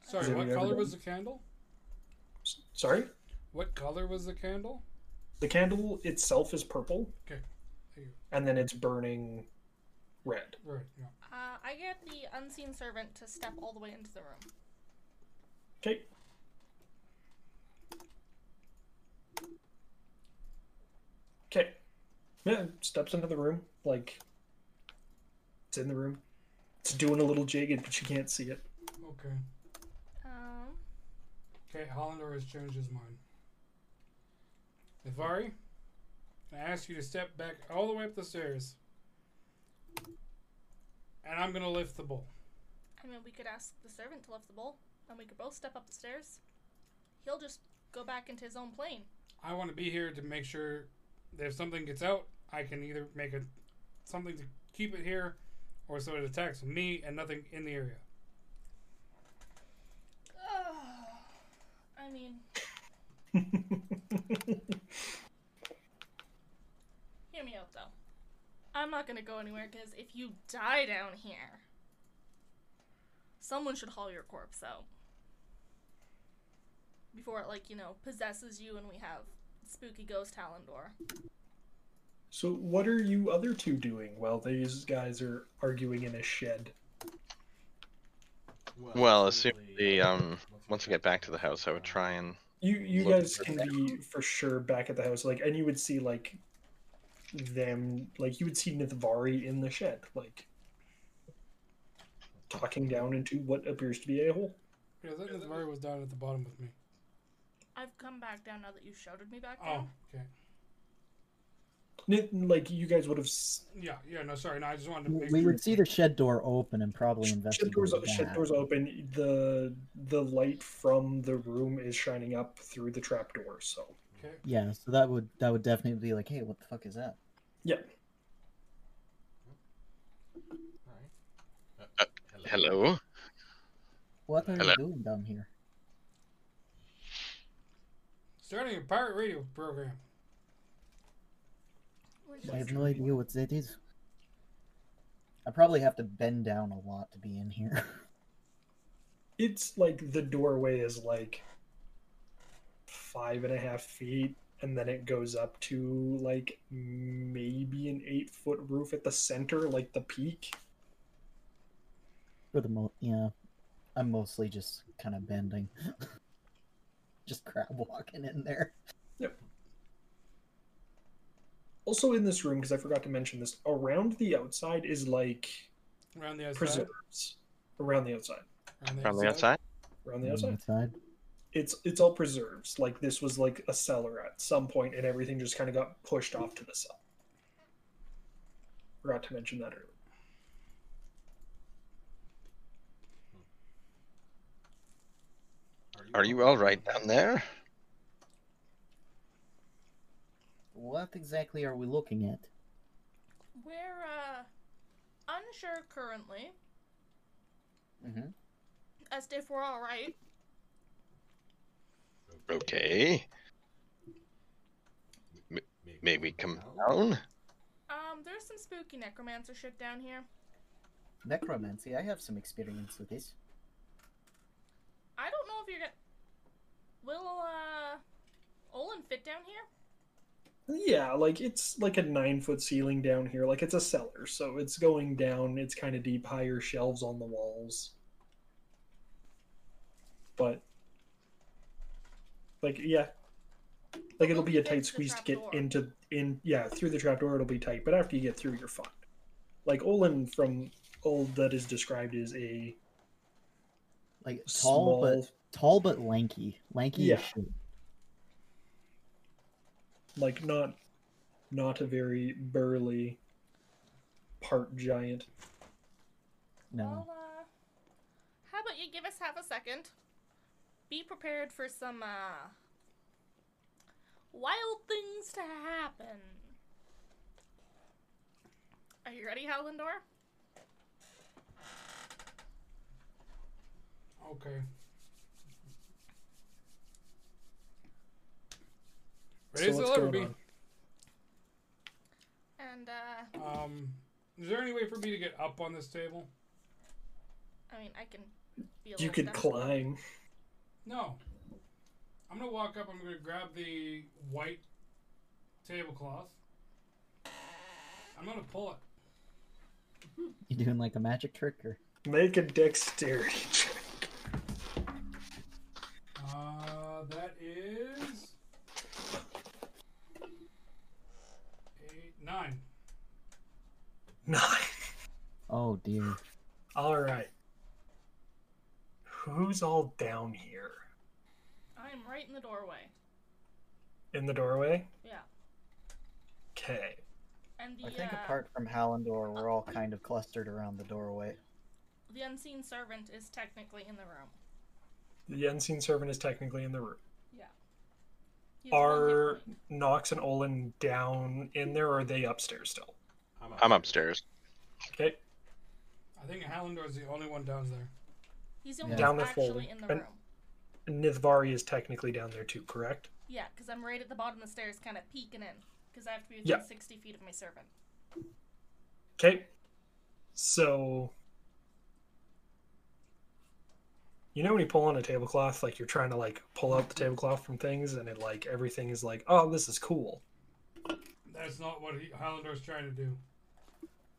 Sorry, what color done- was the candle? S- sorry What color was the candle? The candle itself is purple. Okay. And then it's burning red. Right. Yeah. Uh, I get the unseen servant to step all the way into the room. Okay. Okay. Yeah, steps into the room. Like, it's in the room. It's doing a little jig, but you can't see it. Okay. Um, Okay. Hallandor has changed his mind. Nithvari, I ask you to step back all the way up the stairs, and I'm gonna lift the bowl. I mean, we could ask the servant to lift the bowl, and we could both step up the stairs. He'll just go back into his own plane. I want to be here to make sure that if something gets out, I can either make a something to keep it here, or so it attacks me and nothing in the area. Oh, I mean, hear me out though. I'm not gonna go anywhere because if you die down here, someone should haul your corpse out before it, like you know, possesses you and we have spooky ghost Hallandor. so, what are you other two doing while these guys are arguing in a shed? Well, assuming the um once I get back to the house, I would try and You you guys can them. be for sure back at the house, like, and you would see like them, like you would see Nithvari in the shed, like talking down into what appears to be a hole. Yeah, that Nithvari was down at the bottom with me. I've come back down now that you shouted me back Oh, down. okay. Like you guys would have. s- Yeah, yeah. No, sorry. No, I just wanted to make We sure. would see the shed door open and probably Shed investigate doors, that. shed doors open. The the light from the room is shining up through the trapdoor. So Okay. Yeah, so that would that would definitely be like, hey, what the fuck is that? yeah, uh, hello. What are Hello. you doing down here? Starting a pirate radio program. I have no idea what that is. I probably have to bend down a lot to be in here. it's like the doorway is like five and a half feet, and then it goes up to like maybe an eight foot roof at the center, like the peak. For the mo, yeah, I'm mostly just kind of bending, just crab walking in there. Yep. Also in this room, because I forgot to mention this, around the outside is like Around the outside. preserves. Around the outside. From the outside? Around the On outside. outside. It's it's all preserves. Like this was like a cellar at some point, and everything just kind of got pushed off to the side. Forgot to mention that earlier. Are you all right down there? What exactly are we looking at? We're uh unsure currently Mm-hmm. as if we're all right. Okay. M- maybe come down? Um, there's some spooky necromancer shit down here. Necromancy. I have some experience with this. I don't know if you're gonna. Will uh, Olin fit down here? Yeah, like it's like a nine foot ceiling down here. Like it's a cellar, so it's going down. It's kind of deep, higher shelves on the walls. But, like, yeah, like it'll be a tight squeeze to get door. into in. Yeah, through the trapdoor it'll be tight, but after you get through, you're fine. Like Olin from old that is described as a Like tall small. but tall but lanky. Lanky Yeah. shit. like not not a very burly part giant. No. Well, uh, how about you give us half a second? Be prepared for some uh wild things to happen. Are you ready, Hallandor? Okay. Ready as what's they'll be. And uh, Um, is there any way for me to get up on this table? I mean, I can. Be You little could steps- climb. No. I'm gonna walk up. I'm gonna grab the white tablecloth. I'm gonna pull it. You doing like a magic trick or? Make a dexterity check. Uh, that is eight, nine. Nine. Oh dear. All right. Who's all down here I'm right in the doorway. in the doorway? Yeah. Okay. And the I think uh, apart from Hallandor, we're all kind of clustered around the doorway. the unseen servant is technically in the room. The unseen servant is technically in the room. He's one hit Are point. Nox and Olin down in there, or are they upstairs still? I'm upstairs. Okay. I think Hallandor is the only one down there. He's the only Yeah. one Down there actually folding. in the And- room. Nithvari is technically down there too, correct? Yeah, because I'm right at the bottom of the stairs, kind of peeking in, because I have to be within Yeah. 60 feet of my servant. Okay. So. You know when you pull on a tablecloth, like you're trying to like pull out the tablecloth from things, and it like everything is like, oh, this is cool. That's not what he, Hallandor's trying to do.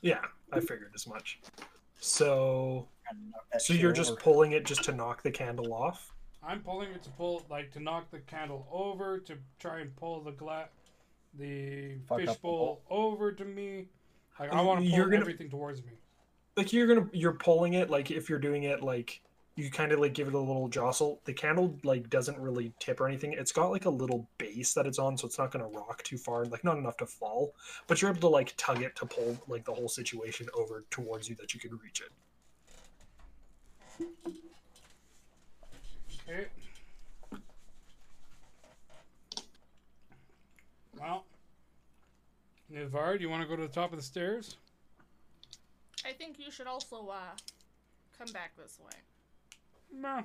Yeah, I figured as much. So, so you're shit just over. pulling it just to knock the candle off. I'm pulling it to pull, like, to knock the candle over to try and pull the gla- the Fuck up the fishbowl over to me. Like, I want to pull you're gonna- everything towards me. Like you're gonna, you're pulling it. Like if you're doing it, like you kind of like give it a little jostle. The candle like doesn't really tip or anything. It's got like a little base that it's on, so it's not gonna rock too far. Like not enough to fall, but you're able to like tug it to pull like the whole situation over towards you that you can reach it. Okay. Well, Nithvar, do you want to go to the top of the stairs? I think you should also uh, come back this way. No.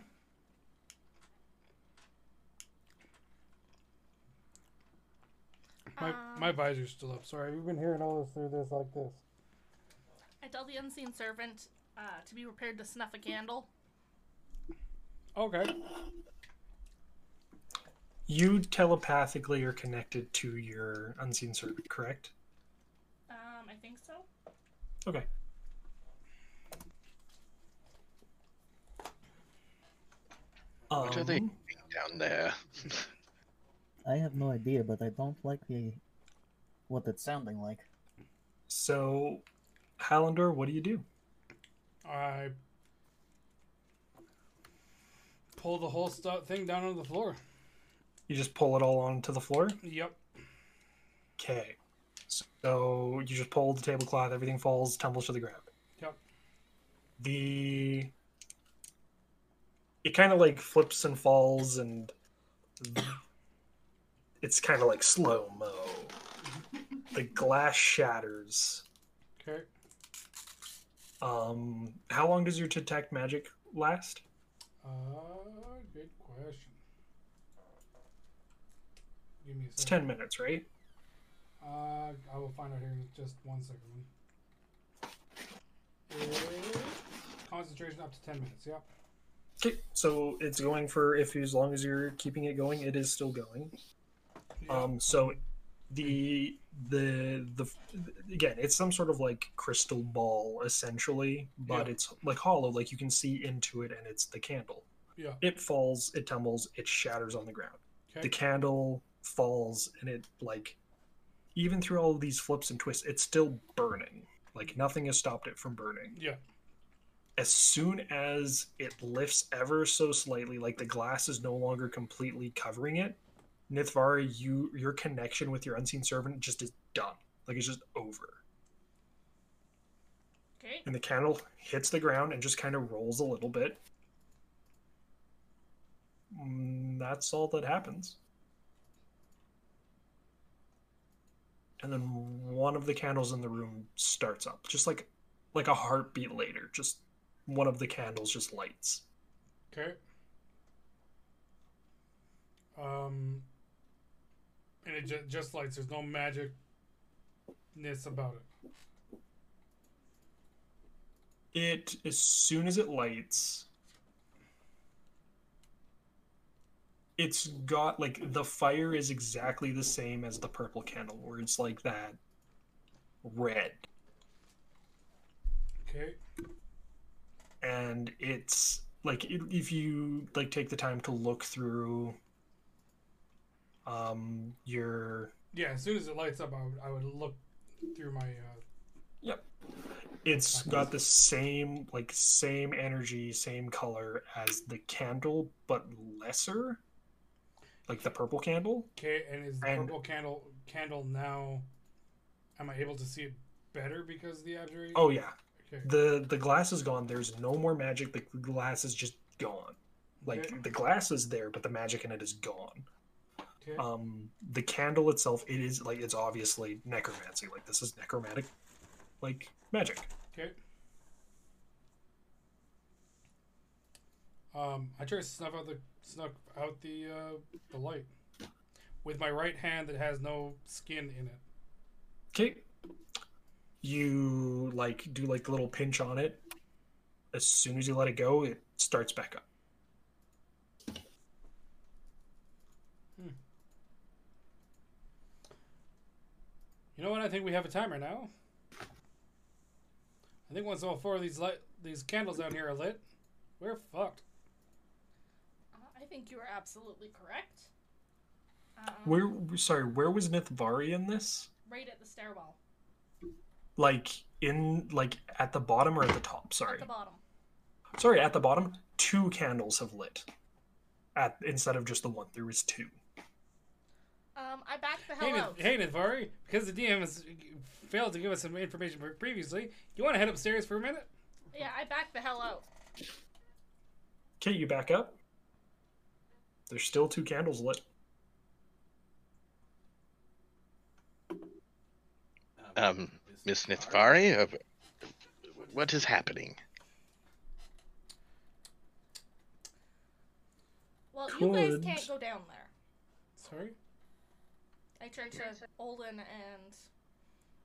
My, my Um, visor's still up. Sorry, we've been hearing all this through this like this. I tell the unseen servant uh, to be prepared to snuff a candle. Okay. You telepathically are connected to your unseen servant, correct? Um, I think so. Okay. What are they Um, doing down there? I have no idea, but I don't like the what it's sounding like. So, Hallandor, what do you do? I pull the whole stu- thing down on the floor. You just pull it all onto the floor? Yep. Okay. So you just pull the tablecloth, everything falls, tumbles to the ground. Yep. The it kind of like flips and falls, and it's kind of like slow mo. The glass shatters. Okay. Um, how long does your detect magic last? Uh, good question. Give me a second. It's ten minutes, right? Uh, I will find out here in just one second. Is concentration up to ten minutes. Yep. Okay, so it's going for if as long as you're keeping it going, it is still going. Yep. Um, so the the the again, it's some sort of like crystal ball essentially, but Yeah. it's like hollow, like you can see into it, and it's the candle. Yeah. It falls, it tumbles, it shatters on the ground. Okay. The candle falls, and it like even through all of these flips and twists, it's still burning. Like nothing has stopped it from burning Yeah. As soon as it lifts ever so slightly, like the glass is no longer completely covering it, Nithvari, you your connection with your unseen servant just is done. Like it's just over. Okay. And the candle hits the ground and just kind of rolls a little bit. Mm, that's all that happens. And then one of the candles in the room starts up, just like like a heartbeat later. Just one of the candles just lights. Okay. Um, and it ju- just lights. There's no magicness about it. It as soon as it lights, it's got like the fire is exactly the same as the purple candle, where it's like that red, Okay. And it's like if you like take the time to look through um your Yeah. As soon as it lights up, I would, I would look through my. Uh, Yep. It's got the same like same energy, same color as the candle, but lesser. Like the purple candle. okay. And is the And- purple candle candle now? Am I able to see it better because of the abjuration? Oh yeah. Okay. The the glass is gone. There's no more magic. The glass is just gone. Like Okay. the glass is there, but the magic in it is gone. Okay. Um the candle itself, it is like it's obviously necromancy. Like this is necromantic like magic. Okay. Um, I try to snuff out the snuff out the uh, the light with my right hand that has no skin in it. Okay. You like do like a little pinch on it. As soon as you let it go, it starts back up. You know what? I think we have a timer now. I think once all four of these light these candles down here are lit, we're fucked. Uh, I think you are absolutely correct. Um, Where sorry, where was Nithvari in this? right at the stairwell, Like in like at the bottom or at the top? Sorry. at the bottom. Sorry, at the bottom, two candles have lit. At instead of just the one, there was two. Um, I backed the hell Nith- out. hey, Nithvari, because the DM has failed to give us some information previously, you want to head upstairs for a minute? Yeah, I backed the hell out. Okay, you back up. There's still two candles lit. Um, Miss Nithvari, what is happening? Well, you guys can't go down there. Sorry. I turned to Olin and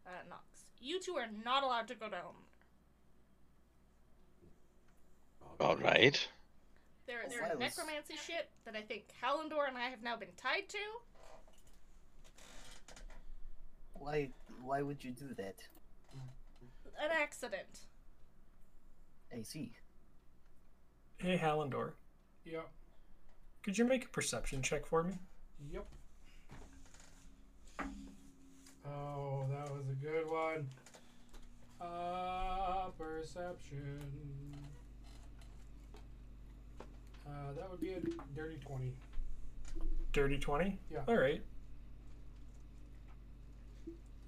uh, Knox. You two are not allowed to go down. All right. There is necromancy shit that I think Hallandor and I have now been tied to. Why? Why would you do that? An accident. I see. Hey, Hallandor, Yep. could you make a perception check for me? Yep. Oh, that was a good one. Uh, perception. Uh, that would be a dirty 20. Dirty 20? Yeah. All right.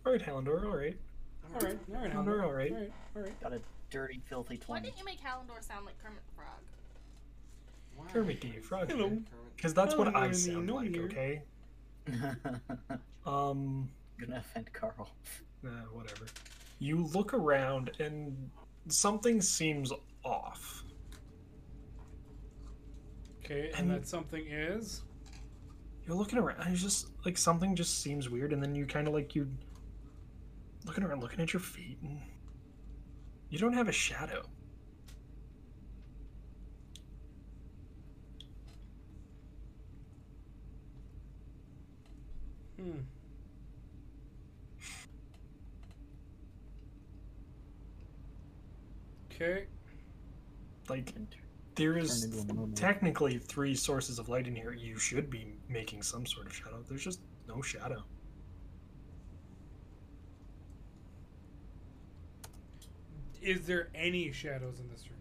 All right, Hallandor, all right. All right, all right, No, Halvor. no, all right. all right, all right. Got a dirty, filthy Why twenty. didn't you make Hallandor sound like Kermit the Frog? Kermit the Frog. Hello. Because that's what I Andy, sound no like, here. okay? Um, Gonna offend Carl. uh, whatever. You look around and something seems off. Okay, and And- that something is. You're looking around, and it's just like something just seems weird, and then you kind of like you looking around, looking at your feet, and you don't have a shadow. Hmm. Okay. Like And there turn is into a mermaid. technically three sources of light in here. You should be making some sort of shadow. There's just no shadow. Is there any shadows in this room?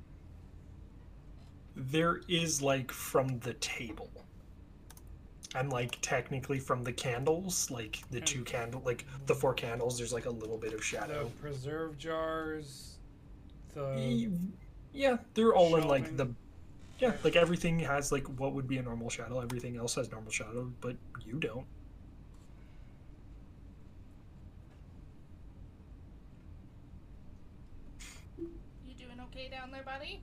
There is like from the table. And like technically from the candles, like the two candle, like the four candles, there's like a little bit of The shadow. preserve jars. The yeah, they're all in like the. Yeah, like everything has like what would be a normal shadow. Everything else has normal shadow, but you don't. You doing okay down there, buddy?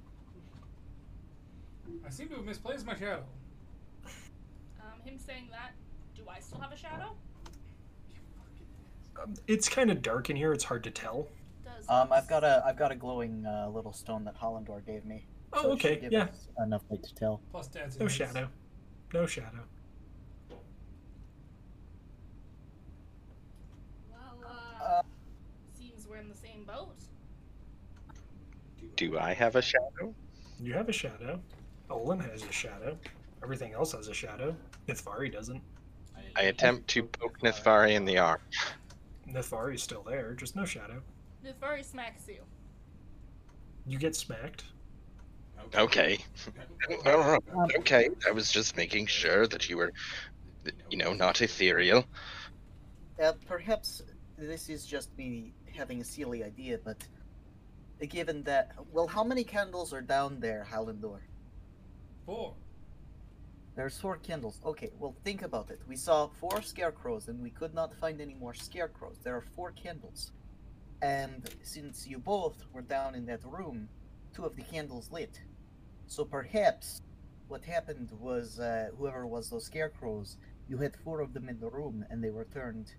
I seem to have misplaced my shadow. Um, him saying that, do I still have a shadow? Um, it's kind of dark in here. It's hard to tell. Does Um, I've got a, I've got a glowing uh, little stone that Hallandor gave me. Oh, so okay, yeah. enough light to tell. Plus dancing. No lights. shadow. No shadow. Well, uh, Uh, seems we're in the same boat. Do I have a shadow? You have a shadow. Olin has a shadow. Everything else has a shadow. Nithvari doesn't. I attempt to poke Nithvari in the arm. Nithvari's still there, just no shadow. Nithvari smacks you. You get smacked. Okay. okay. I was just making sure that you were, you know, not ethereal. Uh, perhaps this is just me having a silly idea, but given that, well, how many candles are down there, Hallandor? Four. There's four candles. Okay, well, think about it. We saw four scarecrows, and we could not find any more scarecrows. There are four candles, and since you both were down in that room, two of the candles lit. So perhaps what happened was uh, whoever was those scarecrows, you had four of them in the room, and they were turned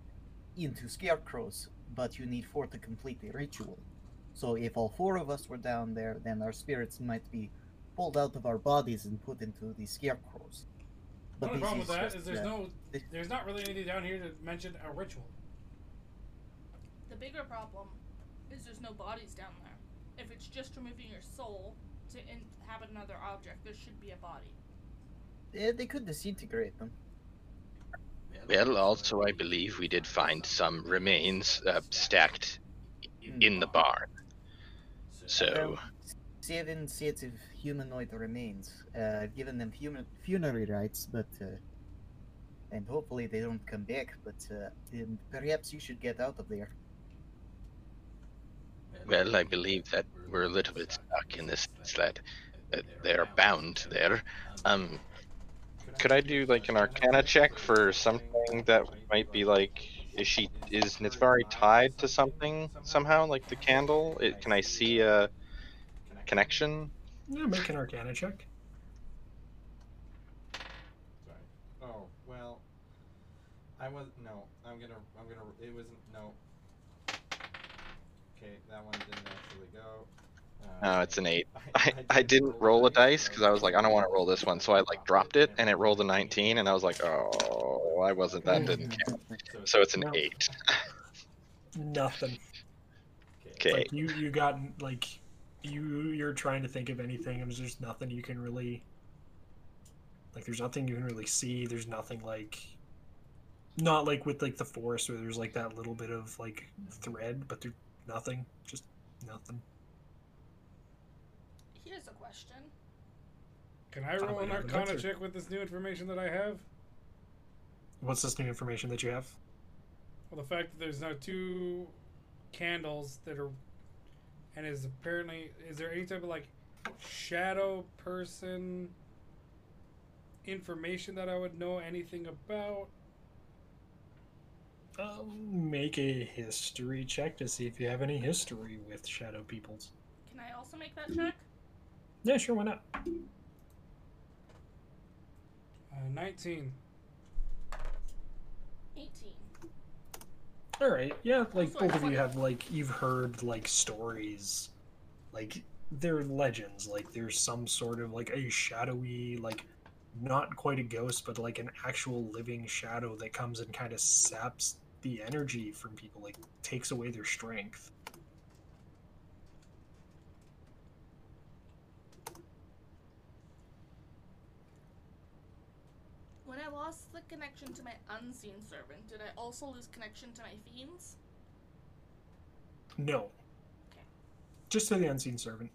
into scarecrows. But you need four to complete the ritual. So if all four of us were down there, then our spirits might be pulled out of our bodies and put into the scarecrows. The only problem with that just, is there's uh, no, there's not really anything down here to mention a ritual. The bigger problem is there's no bodies down there. If it's just removing your soul to inhabit another object, there should be a body. eh, they could disintegrate them. Well, also, I believe we did find some remains uh, stacked in the barn. So, Seven sets of humanoid remains. Uh, I've given them human funerary rites, but uh, and hopefully they don't come back. But uh, perhaps you should get out of there. well, I believe that we're a little bit stuck in this sense that uh, they're bound there. Um, could I do like an Arcana check for something that might be like? Is she is Nithvari tied to something somehow, like the candle? It, can I see a connection? Yeah, make an Arcana check. Sorry. Oh well. I was no. I'm gonna. I'm gonna. It wasn't no. Okay, that one didn't actually go. No, it's an eight. I, I didn't roll a dice because I was like, I don't want to roll this one, so I like uh, dropped it and it rolled a 19, and I was like, oh, I wasn't that didn't count. So it's an No. eight. Nothing. Okay. Like you, you got like you, you're trying to think of anything, and there's nothing you can really. Like, there's nothing you can really see. There's nothing like. Not like with like the forest where there's like that little bit of like thread, but there's nothing. Just nothing. Here's a question. Can I roll an an Arcana answer. check with this new information that I have? What's this new information that you have? Well, the fact that there's now two candles that are, and is apparently is there any type of like shadow person information that I would know anything about? Um, make a history check to see if you have any history with shadow peoples. Can I also make that check? Yeah, sure, why not? Uh, Nineteen. 18. All right, yeah, like both of you have like you've heard like stories, like they're legends. Like there's some sort of like a shadowy, like not quite a ghost, but like an actual living shadow that comes and kind of saps the energy from people, like takes away their strength. When I lost the connection to my unseen servant, did I also lose connection to my fiends? No, Okay. just to the unseen servant.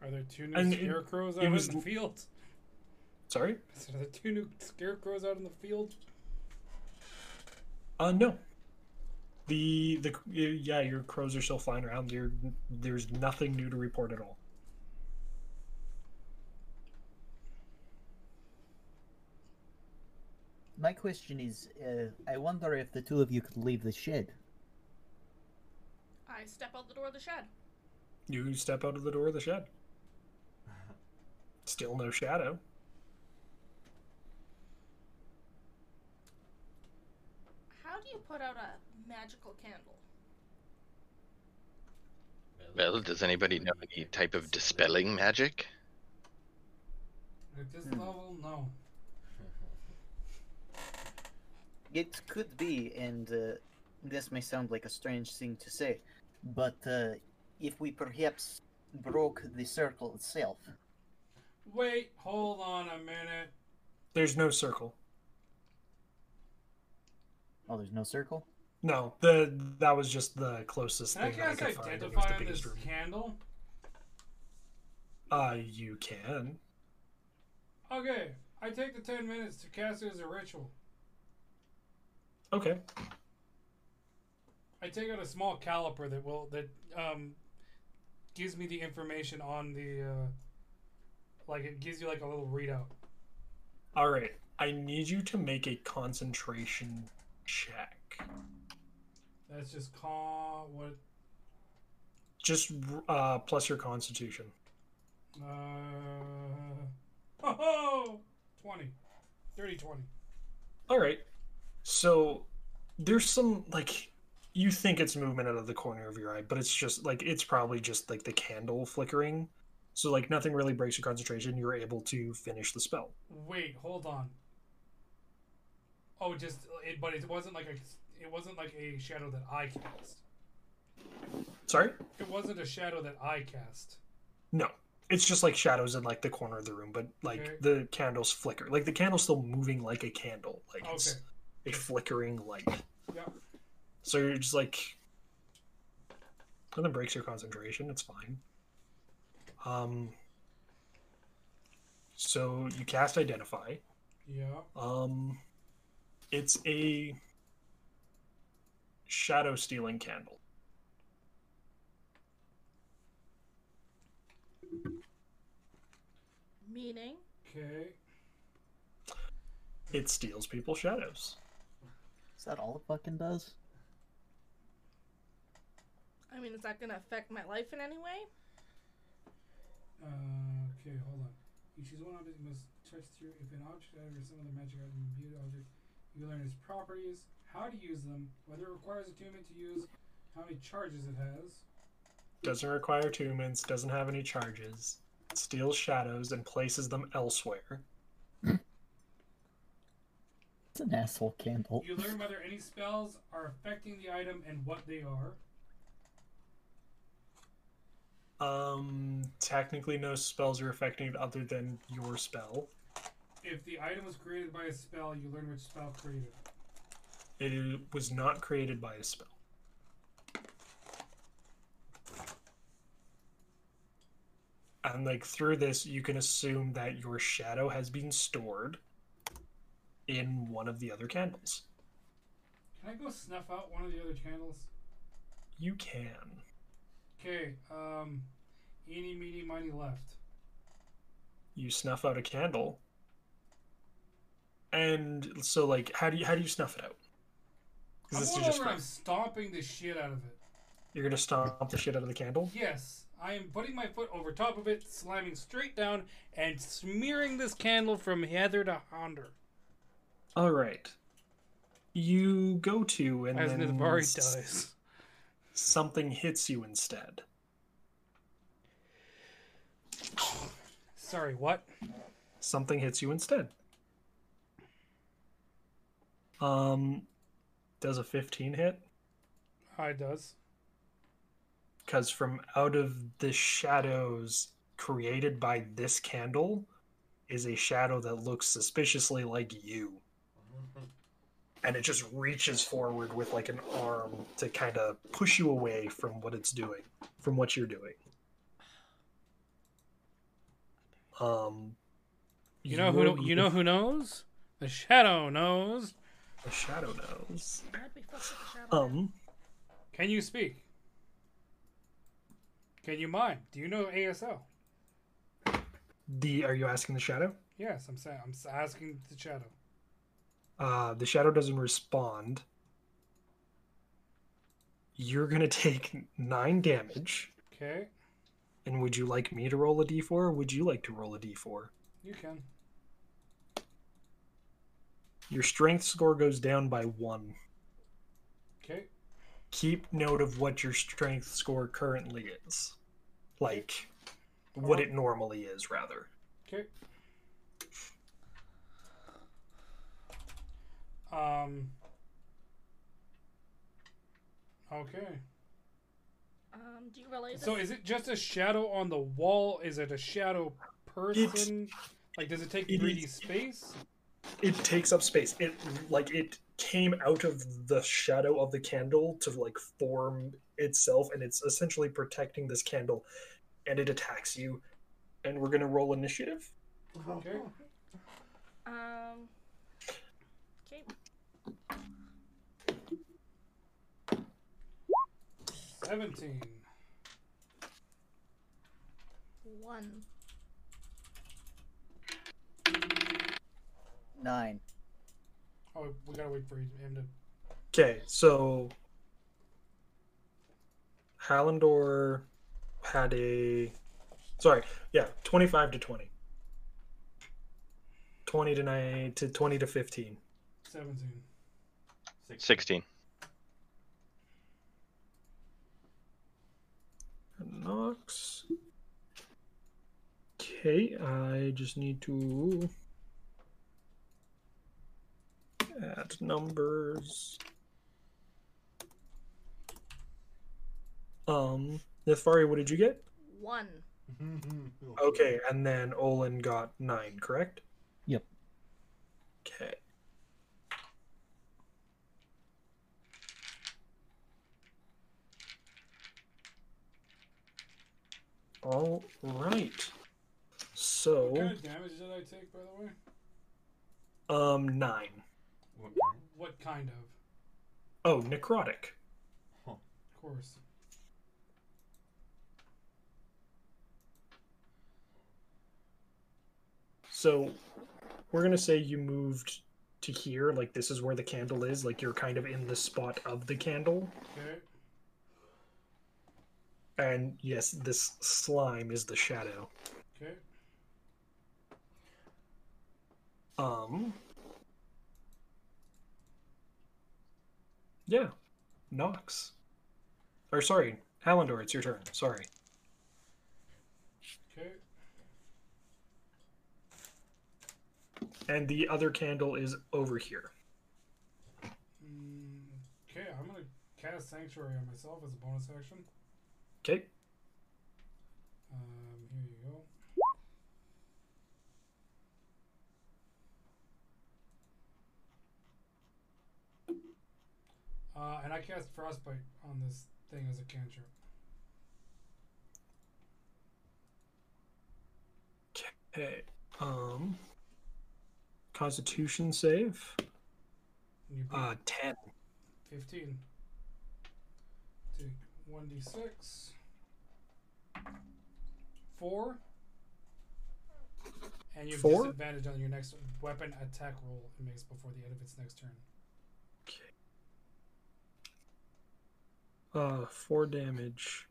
Are there two new And scarecrows it out was in the l- field? Sorry. Are there two new scarecrows out in the field? Uh, no. The the yeah, your crows are still flying around. There, there's nothing new to report at all. My question is, uh, I wonder if the two of you could leave the shed. I step out the door of the shed. You step out of the door of the shed. Still no shadow. How do you put out a magical candle? Well, does anybody know any type of dispelling magic? At this level, no. It could be, and uh, this may sound like a strange thing to say, but uh, if we perhaps broke the circle itself, Wait, hold on a minute. There's no circle. Oh, there's no circle? No, the that was just the closest Can I thing that I cast could find. It was identify the on this biggest room. candle? Uh, you can. Okay, I take the ten minutes to cast it as a ritual. Okay. I take out a small caliper that will that um gives me the information on the uh like it gives you like a little readout. All right. I need you to make a concentration check. That's just con what Just uh, plus your constitution. uh oh 20 30 20 All right. So there's some like you think it's movement out of the corner of your eye, but it's just like it's probably just like the candle flickering. So like nothing really breaks your concentration. You're able to finish the spell. Wait, hold on. Oh, just it, but it wasn't like a it wasn't like a shadow that I cast. Sorry? It wasn't a shadow that I cast. No. It's just like shadows in like the corner of the room, but like Okay. the candles flicker. Like the candle's still moving like a candle. Like it's Okay. A flickering light. Yep. So you're just like nothing breaks your concentration, it's fine. Um so you cast identify. Yeah. Um it's a shadow stealing candle. Meaning, Okay. It steals people's shadows. Is that all it fucking does? I mean, is that gonna affect my life in any way? Uh, okay, hold on. You choose one object you must touch through. If an object or some other magic item imbued object, you learn its properties, how to use them, whether it requires attunement to use, how many charges it has. doesn't require attunements, doesn't have any charges, steals shadows and places them elsewhere. It's an asshole candle. You learn whether any spells are affecting the item and what they are. Um, technically, no spells are affecting it other than your spell. If the item was created by a spell, you learn which spell created it. It was not created by a spell. And like through this, you can assume that your shadow has been stored in one of the other candles. Can I go snuff out one of the other candles? You can. Okay, um, eeny, meeny, miny, left. You snuff out a candle. And so like how do you how do you snuff it out? I'm Is this going just over I'm stomping the shit out of it. you're gonna stomp the shit out of the candle? Yes, I am putting my foot over top of it, slamming straight down, and smearing this candle from heather to honder. All right. You go to and As then dies. something hits you instead. Sorry, what? Something hits you instead. Um, does a 15 hit? Hi, it does. Because from out of the shadows created by this candle is a shadow that looks suspiciously like you. And it just reaches forward with like an arm to kind of push you away from what it's doing, from what you're doing. Um, You know who? you're know who knows? The shadow knows. The shadow knows. I'd be fucked with the shadow. Um, Can you speak? Can you mime? Do you know ASL? the are you asking the shadow? Yes, I'm saying. I'm asking the shadow. Uh, the shadow doesn't respond. You're gonna take nine damage. Okay, And would you like me to roll a d4 or would you like to roll a d4? you can. Your strength score goes down by one. Okay, Keep note of what your strength score currently is. Like, what it normally is, rather. okay. Um. Okay. Um, do you realize? So is it just a shadow on the wall? Is it a shadow person? Like, does it take it 3D is- space? It takes up space. It, like, it came out of the shadow of the candle to, like, form itself, and it's essentially protecting this candle, and it attacks you. And we're gonna roll initiative. Okay. Um. Okay. Seventeen. One. Nine. Oh, we gotta wait for him to. Okay, so Hallandor had a sorry, yeah, twenty-five to twenty. Twenty to nine to twenty to fifteen. Seventeen. Sixteen. Nox. Okay, I just need to add numbers. Um, Nithvari, what did you get? One. Okay, and then Olin got nine, correct? Yep. Okay. All right. So, What kind of damage did I take, by the way? um, nine. What What kind of? Oh, necrotic. Of course. So, we're gonna say you moved to here, like this is where the candle is, like you're kind of in the spot of the candle. Okay. And yes, this slime is the shadow. Okay. Um. Yeah, Nox. Or sorry, Hallandor, it's your turn. Sorry. Okay. And the other candle is over here. Mm, okay, I'm gonna cast Sanctuary on myself as a bonus action. Okay. Um, here you go. Uh, and I cast Frostbite on this thing as a cantrip. Okay. Um. Constitution save. Uh, ten. 15. Take 1d6. 4. And you have Four? disadvantage on your next weapon attack roll it makes before the end of its next turn. Okay. Uh, four damage.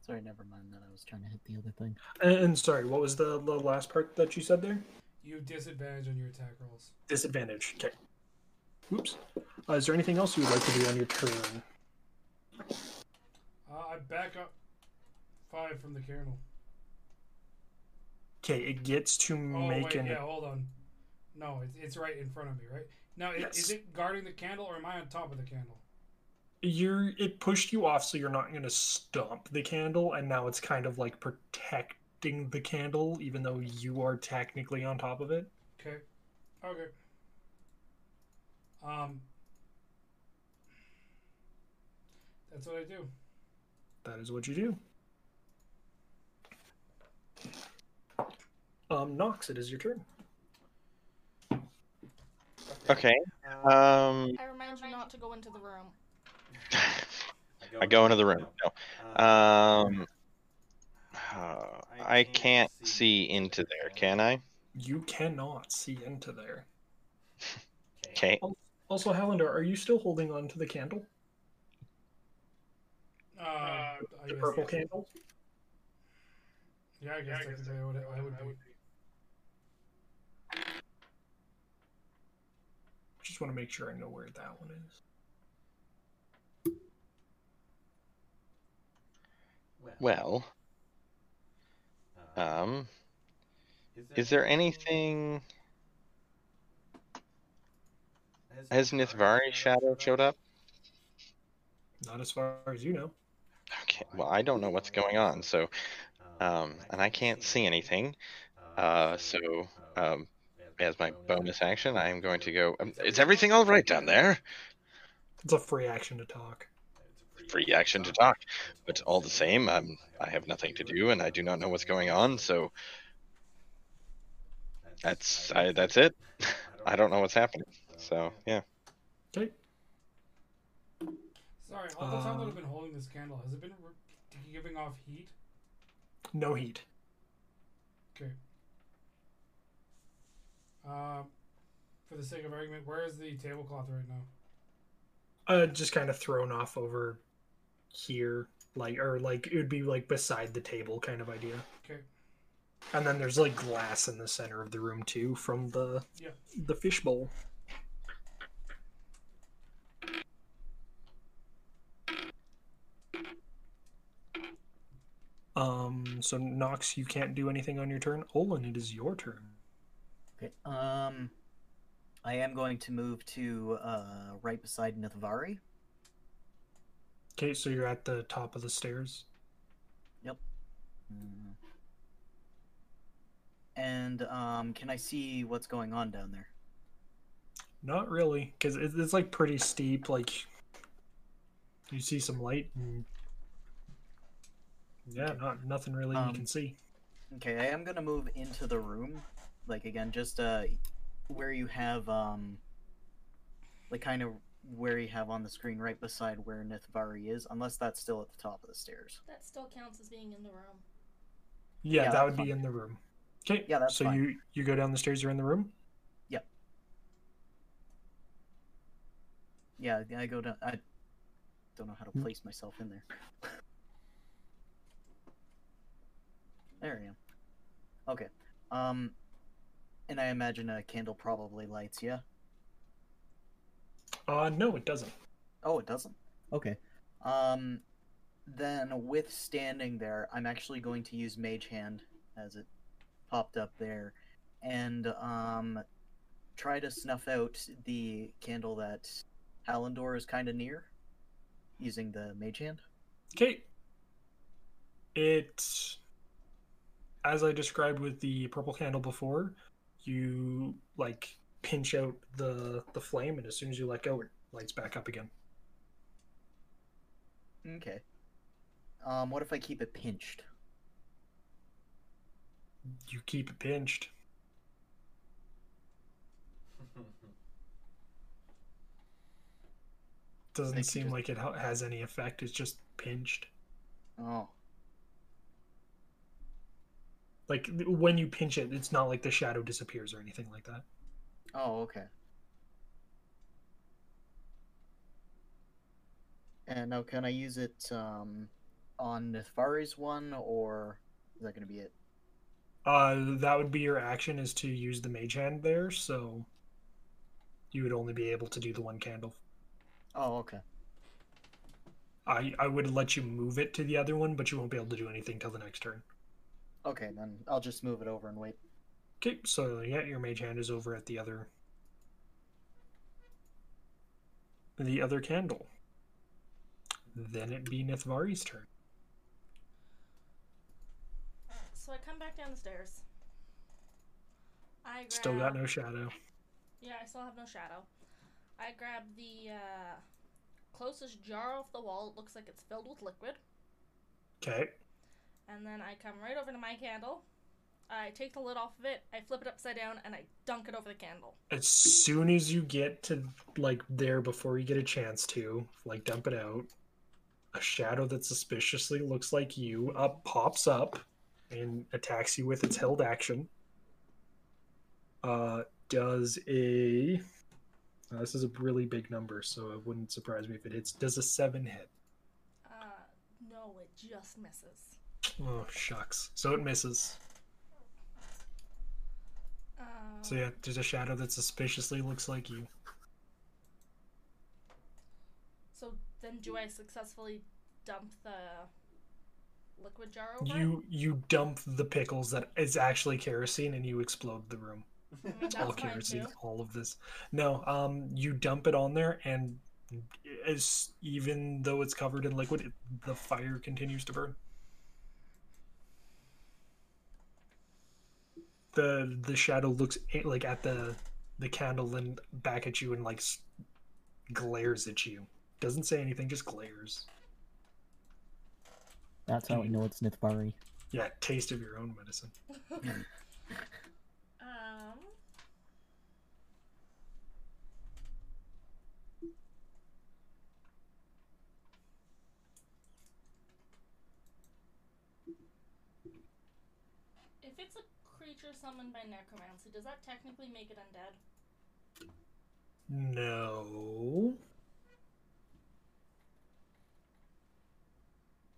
Sorry, never mind that. I was trying to hit the other thing. And, and sorry, what was the, the last part that you said there? You have disadvantage on your attack rolls. Disadvantage. Okay. Oops. Uh, is there anything else you would like to do on your turn? Uh, I back up 5 from the candle. Okay, it gets to Oh, make wait, an. yeah, hold on. No, it's, it's right in front of me, right? Now, i- is it guarding the candle or am I on top of the candle? You're. It pushed you off, so you're not going to stomp the candle, and now it's kind of like protecting the candle, even though you are technically on top of it. Okay. Okay. Um. That's what I do. That is what you do. Um, Nox, it is your turn. Okay. Um, I remind you not to go into the room. I go into the room. No. Um, uh, I can't see into there, can I? You cannot see into there. Okay. Also, Hallandor, are you still holding on to the candle? Uh, I The guess- purple candle? Yeah, I guess technically I would, I would be. Just want to make sure I know where that one is. Well, um, is there anything? Has Nithvari shadow showed up? Not as far as you know. Okay. Well, I don't know what's going on, so um, and I can't see anything. Uh, so um, as my bonus action, I am going to go. Um, is everything all right down there? It's a free action to talk. Free action to talk, but all the same, um, I have nothing to do, and I do not know what's going on. So that's I, that's it. I don't know what's happening. So yeah. Okay. Sorry, all the time that I've been holding this candle, has it been giving off heat? No heat. Okay. Um, for the sake of argument, where is the tablecloth right now? Uh, just kind of thrown off over here, like or like it would be like beside the table kind of idea. Okay. And then there's like glass in the center of the room too from the Yeah. the fishbowl. Um. So Nox, you can't do anything on your turn. Olin, it is your turn. Okay. Um, I am going to move to uh right beside Nithvari. Okay, so you're at the top of the stairs. Mm. And um, can I see what's going on down there? Not really, because it's, it's like pretty steep. Like you see some light, and yeah, not nothing really you Um, can see. Okay, I am gonna move into the room, like again, just uh, where you have um, like kind of where you have on the screen right beside where Nithvari is, unless that's still at the top of the stairs. That still counts as being in the room. Yeah, yeah, that would that's be in the room. Okay, Yeah, that's so fine. you you go down the stairs. You're in the room. Yep. Yeah, I go down. I don't know how to Hmm. place myself in there. there I am. Okay. Um, And I imagine a candle probably lights, yeah? Uh, no, it doesn't. Oh, it doesn't. Okay. Um, then with standing there, I'm actually going to use Mage Hand as it popped up there, and um, try to snuff out the candle that Hallandor is kind of near, using the Mage Hand. Okay. It, as I described with the purple candle before, you like pinch out the the flame, and as soon as you let go, it lights back up again. Okay. Um, what if I keep it pinched? You keep it pinched. Doesn't seem just- like it has any effect. It's just pinched. Oh, Like when you pinch it, it's not like the shadow disappears or anything like that. Oh, okay. And now, can I use it um, on Nithvari's one, or is that going to be it? Uh, that would be your action is to use the mage hand there, so you would only be able to do the one candle. Oh, okay. I I would let you move it to the other one, but you won't be able to do anything till the next turn. Okay, then I'll just move it over and wait. Okay, so yeah, your mage hand is over at the other the other candle. Then it be Nithvari's turn. So I come back down the stairs. I grab, Still got no shadow. Yeah, I still have no shadow. I grab the uh, closest jar off the wall. It looks like it's filled with liquid. Okay. And then I come right over to my candle. I take the lid off of it. I flip it upside down and I dunk it over the candle. As soon as you get to like there before you get a chance to, like dump it out, a shadow that suspiciously looks like you up pops up and attacks you with its held action. Uh does a uh, this is a really big number, so it wouldn't surprise me if it hits. Does a seven hit? Uh, no, it just misses. Oh shucks. So it misses. So yeah, there's a shadow that suspiciously looks like you. So then, do I successfully dump the liquid jar over? You you dump the pickles that is actually kerosene and you explode the room. I all kerosene, all of this. No, um, you dump it on there, and as even though it's covered in liquid, it, the fire continues to burn. The the shadow looks a- like at the the candle and back at you and like s- glares at you. Doesn't say anything, just glares. That's how we know it's Nithvari. Yeah, taste of your own medicine. Um. If it's a creature summoned by necromancy, does that technically make it undead? No.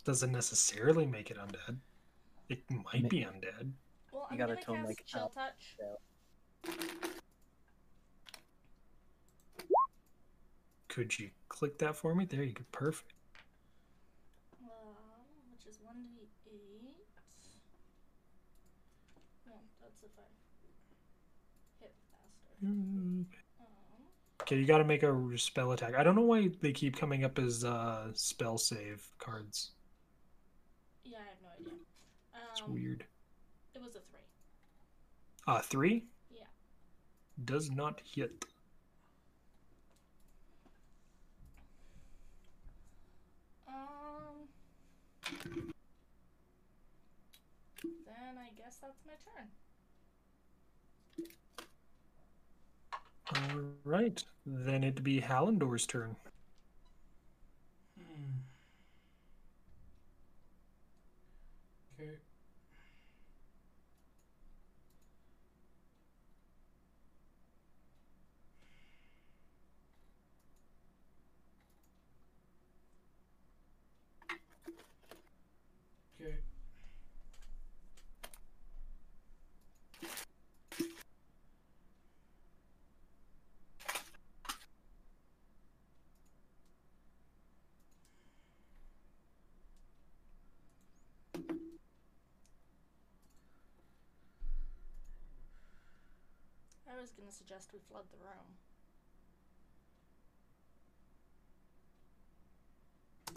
Doesn't necessarily make it undead. It might be undead. Well, I'm gotta gonna tone, cast like, chill out. touch. Could you click that for me? There you go. Perfect. Um, which is one d eight. Yeah, that's if I hit faster. Um, Okay, you got to make a spell attack. I don't know why they keep coming up as uh, spell save cards. yeah, I have no idea. Um, It's weird. It was a three. Uh, three Yeah. does not hit. Um. Then I guess that's my turn. All right, then it'd be Hallandor's turn. Hmm. Okay. Okay. Was gonna suggest we flood the room.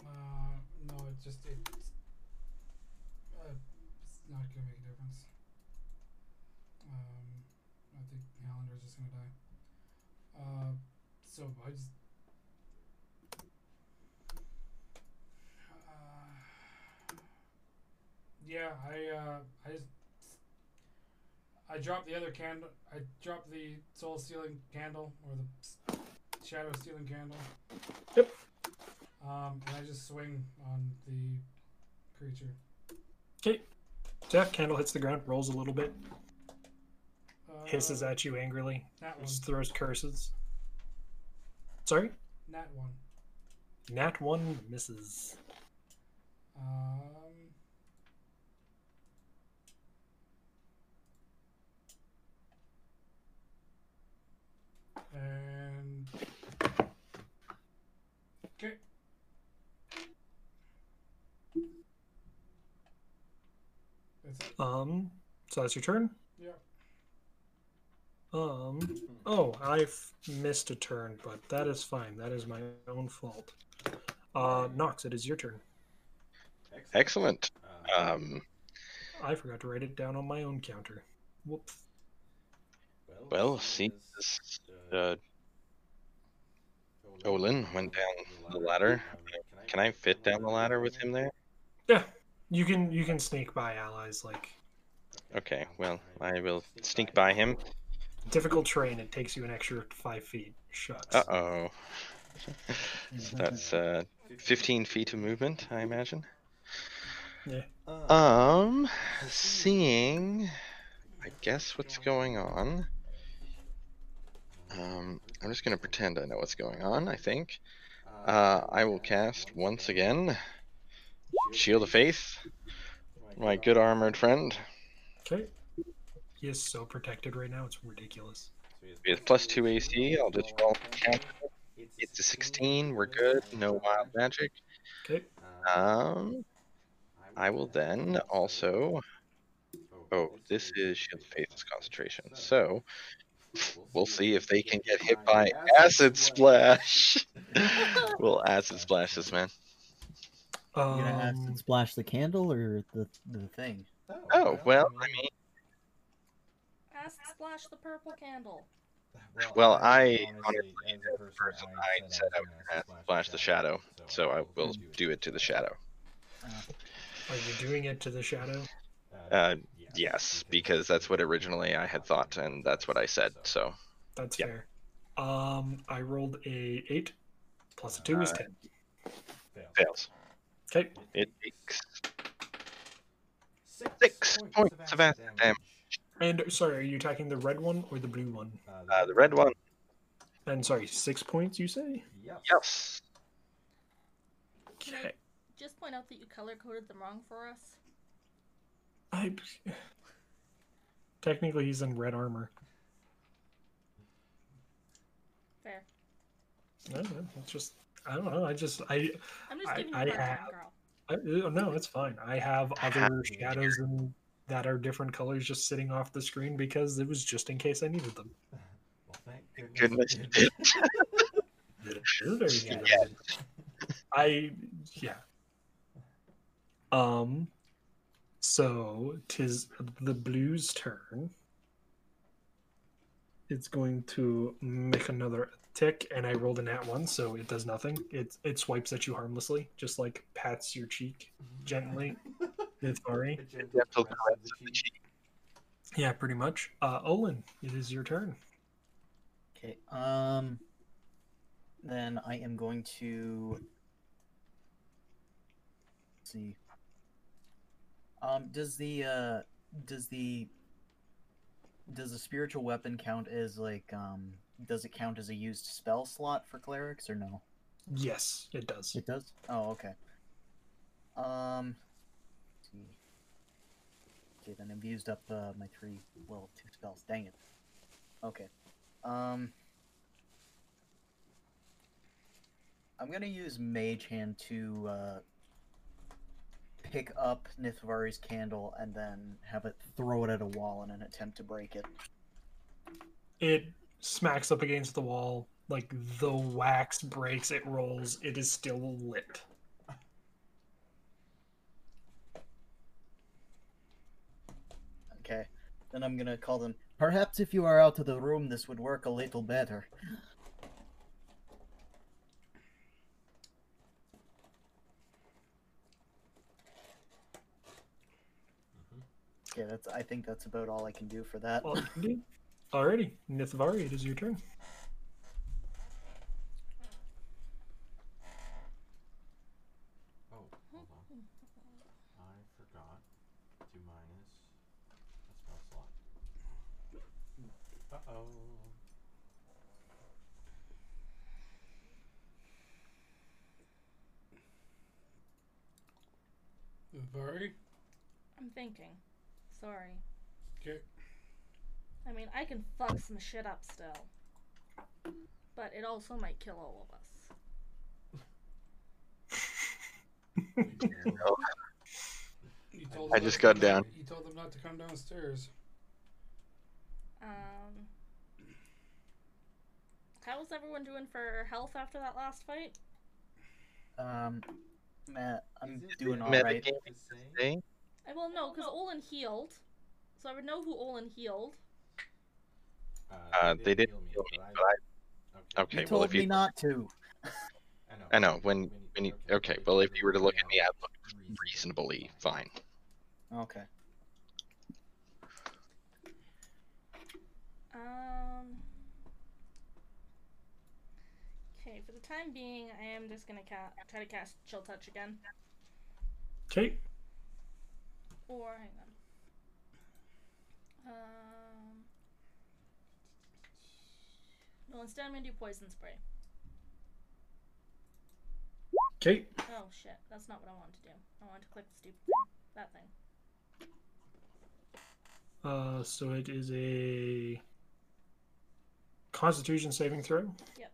Uh, no, it just it's uh, it's not gonna make a difference. Um, I think Hallandor's just gonna die. Uh, so I just. Uh, yeah, I uh, I just. I dropped the other candle. I dropped the soul stealing candle or the shadow stealing candle. Yep. Um, and I just swing on the creature. Okay. Yeah, candle hits the ground, rolls a little bit, Uh, hisses at you angrily, Nat one. throws curses. Sorry? Nat one. Nat 1 misses. Um. And. Okay. That's it. Um, so that's your turn? Yeah. Um, oh, I've missed a turn, but that is fine. That is my own fault. Uh, Nox, it is your turn. Excellent. Uh, Um, I forgot to write it down on my own counter. Whoops. Well, seeing as uh, Olin went down the ladder, can I fit down the ladder with him there? Yeah, you can you can sneak by allies like Okay, well, I will sneak by him. difficult terrain. It takes you an extra five feet. Shucks. Uh oh. so that's uh, 15 feet of movement, I imagine. Uh, Um, seeing, I guess what's going on. Um, I'm just gonna pretend I know what's going on. I think. Uh, I will cast once again. Shield of Faith, my good armored friend. Okay. He is so protected right now. It's ridiculous. With plus two AC, I'll just roll. It's a 16. We're good. No wild magic. Okay. Um, I will then also. Oh, this is Shield of Faith's concentration. So we'll see if they can get hit by acid splash. we'll acid splash this man. You gonna Um, acid splash the candle or the the thing? Oh well, I mean, Acid splash the purple candle. well, I honestly, as a person, I said I was gonna acid splash the shadow, so I will do it to the shadow. are you doing it to the shadow? Uh, yes, because that's what originally I had thought, and that's what I said. So That's Yeah. fair. Um, I rolled a eight plus a two is ten. fails. Okay. It takes six points of acid damage. And sorry, are you attacking the red one or the blue one? Uh, the red one, And sorry, six points. You say? Yep. yes. Can I Okay. just point out that you color coded them wrong for us? I technically he's in red armor. Fair. No, no, it's just I don't know. I just I, I'm just I- you I a hard time, have- girl. I uh, no, it's fine. I have other shadows and that are different colors just sitting off the screen because it was just in case I needed them. Well, thank Goodness. goodness. Sure, there you go. Yeah. I yeah. Um so tis the blues turn. It's going to make another tick and I rolled a nat one, so it does nothing. It it swipes at you harmlessly, just like pats your cheek gently. It's sorry. A gentle Gentle caress caress of of the the cheek. Yeah, pretty much. Uh Olin, it is your turn. Okay. Um. Then I am going to. let's see. Um. Does the uh. Does the. Does the spiritual weapon count as like um? Does it count as a used spell slot for clerics or no? Yes, it does. It does. Oh, okay. Um. let's see. Okay, then I've used up uh, my three, well, two spells. Dang it. Okay. Um. I'm gonna use Mage Hand to uh, pick up Nithvari's candle and then have it throw it at a wall in an attempt to break it. It smacks up against the wall. Like the wax breaks, it rolls. It is still lit. Okay. Then I'm gonna call them. Perhaps if you are out of the room, this would work a little better. Okay, that's. I think that's about all I can do for that. All you can do. Alrighty, Nithvari, it is your turn. Oh, hold on. I forgot to minus a spell slot. Uh oh. Vari? I'm thinking. Sorry. Okay. I mean, I can fuck some shit up still. But it also might kill all of us. You told I just got down. You told them not to come downstairs. Um. How's everyone doing for health after that last fight? Um, Matt, I'm doing the- all Matt, right. The game the same? I well no, because Olin healed, so I would know who Olin healed. Uh, they didn't heal me, but I. Okay, you well, told if you- me not to. I know. I know, when, when you, okay, well, if you were to look at me, I'd look reasonably fine. Okay. Um. Okay, for the time being, I am just gonna ca- try to cast Chill Touch again. Okay, Or hang on. Um. No, instead I'm gonna do Poison Spray. okay. Oh shit, that's not what I wanted to do. I wanted to click the stupid thing. That thing. Uh, so it is a Constitution saving throw. Yep.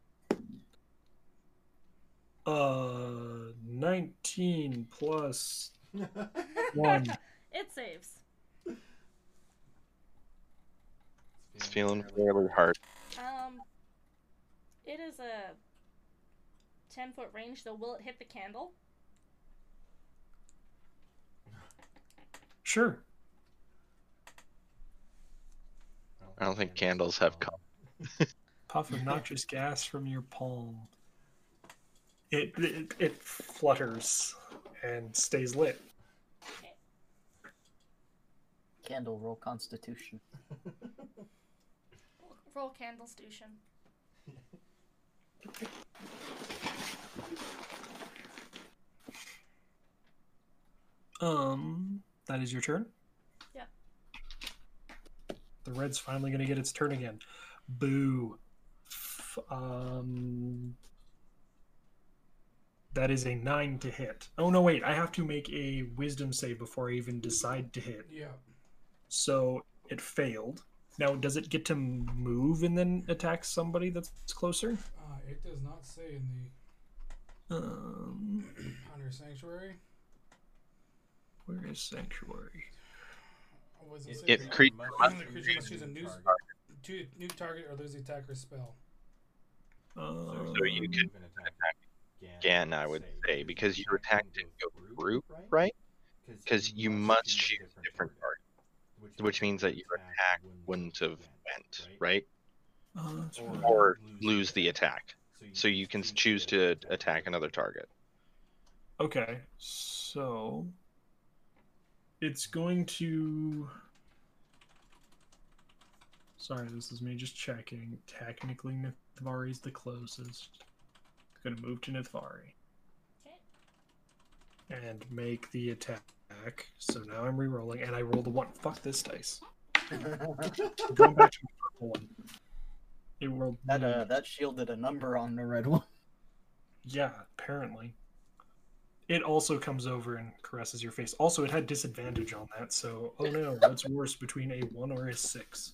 Uh, nineteen plus one. It saves. It's feeling fairly hard. Um. It is a 10 foot range, so will it hit the candle? Sure. I don't think candles have come. Puff of noxious gas from your palm. It, it it flutters and stays lit. Candle roll Constitution. Roll candle station. Um, that is your turn. Yeah. The red's finally gonna get its turn again. Boo. F- Um, that is a nine to hit. Oh no, wait! I have to make a Wisdom save before I even decide to hit. Yeah. So it failed. Now, does it get to move and then attack somebody that's closer? Uh, it does not say in the Um, the Hunter Sanctuary. where is Sanctuary? Was it, say It that creates One of the creatures must choose a new, to, new target or lose the attacker's spell. Um, So you could attack again, I would say, because your attack didn't go through, right? Because you must choose a different target, which means that your attack wouldn't have went, right? uh, that's. Or lose the attack. So you can choose to attack another target. Okay, so it's going to. Sorry, this is me just checking. Technically, Nithvari is the closest. It's going to move to Nithvari Okay. And make the attack. So now I'm re-rolling, and I rolled a one. Fuck this dice. Going back to the purple one. It rolled That uh, that shielded a number on the red one. Yeah, apparently. It also comes over and caresses your face. Also, it had disadvantage on that, so oh no, what's worse between a one or a six?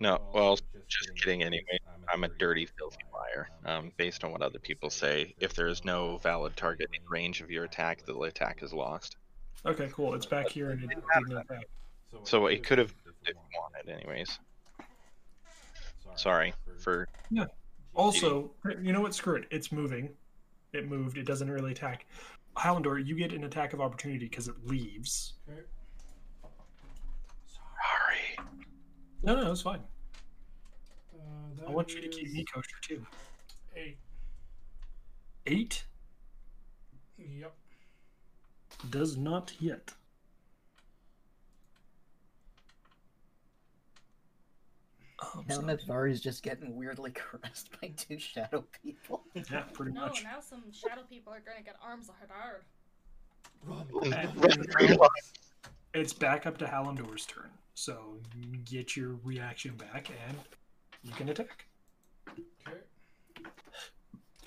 No, well, just kidding anyway. I'm a dirty, filthy liar. Um, based on what other people say, if there is no valid target in range of your attack, the attack is lost. Okay, cool. It's back here and it didn't attack. So it could have if you wanted, anyways. Sorry for. Yeah. Also, you know what? Screw it. It's moving. It moved. It doesn't really attack. Hallandor, you get an attack of opportunity because it leaves. Okay. Sorry. No, no, it's fine. Uh, I that want you to keep me kosher too. Eight. Eight Yep. does not yet. Um, Now so- Nithvari's just getting weirdly caressed by two shadow people. yeah, pretty No, much. now some shadow people are gonna get arms of hard. It's back up to Hallandor's turn. So get your reaction back and you can attack. Okay.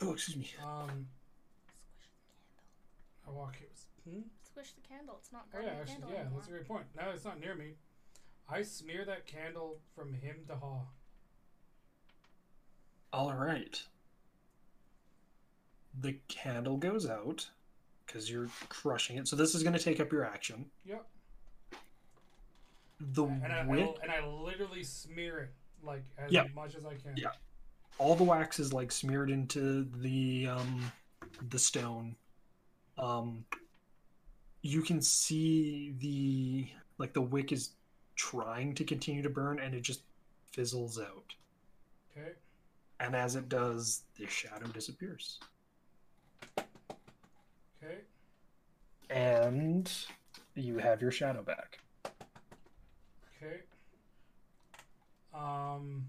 Oh, excuse me. Um, I walk here. Hmm? Squish the candle. It's not Oh yeah, actually, yeah, anymore. that's a great point. Now it's not near me. I smear that candle from him to Ha. All right. The candle goes out because you're crushing it. So this is going to take up your action. Yep. The And I, wick, and I literally smear it like as Yeah. much as I can. Yeah. all the wax is like smeared into the um the stone. Um you can see the like the wick is trying to continue to burn and it just fizzles out. Okay. And as it does, the shadow disappears. Okay. And you have your shadow back. Okay. Um.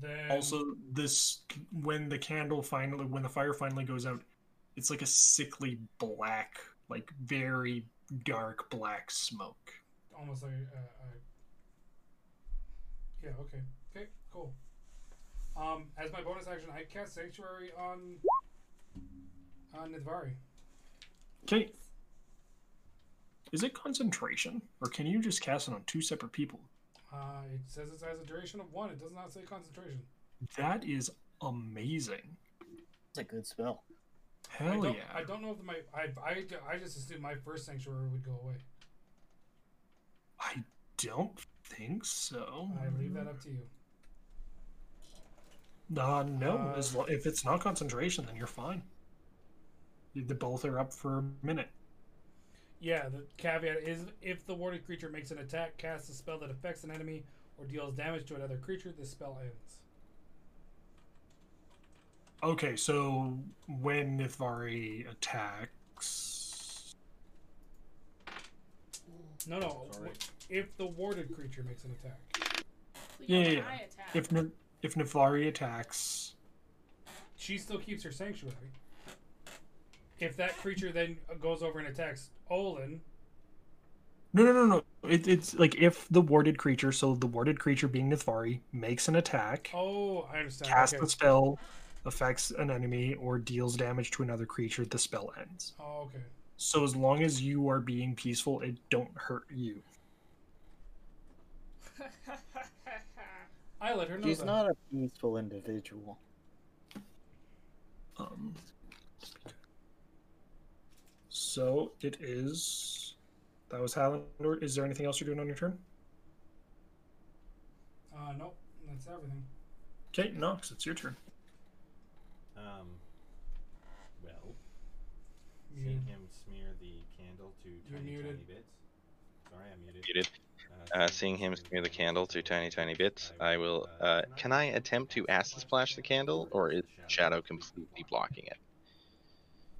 Then. Also, this when the candle finally when the fire finally goes out, it's like a sickly black, like very dark black smoke. almost like a, a yeah okay okay cool um as my bonus action i cast sanctuary on on Nithvari. Okay. Is it concentration, or can you just cast it on two separate people? uh it says it has a duration of one it does not say concentration That is amazing. It's a good spell. I Hell don't, yeah! I don't know if my I, I I just assumed my first sanctuary would go away I don't think so. i leave that up to you Uh, no, Uh, as lo- if it's not concentration, then you're fine. The both are up for a minute. Yeah the caveat is if the warded creature makes an attack casts a spell that affects an enemy or deals damage to another creature this spell ends Okay, so when Nithvari attacks, no no Sorry. if the warded creature makes an attack Well, Yeah, yeah, yeah. attack, if Ni- if Nithvari attacks, she still keeps her sanctuary. If that creature then goes over and attacks Olin, no, no, no, no. It, it's like if the warded creature, so the warded creature being Nithvari, makes an attack, oh, I understand. Cast okay. the spell, affects an enemy, or deals damage to another creature, the spell ends. Oh, okay. So as long as you are being peaceful, it don't hurt you. I let her know She's that. not a peaceful individual. Um, so it is. That was Hallandor. Is there anything else you're doing on your turn? Uh, nope, that's everything. Okay, Nox, it's your turn. Um. Well, You- seeing him smear the candle to You're tiny, muted. tiny bits. Sorry, I'm muted. Muted. Uh, Uh, seeing him smear the candle to tiny, tiny bits, I will. Uh, can I attempt to acid splash the candle, or is shadow completely blocking it?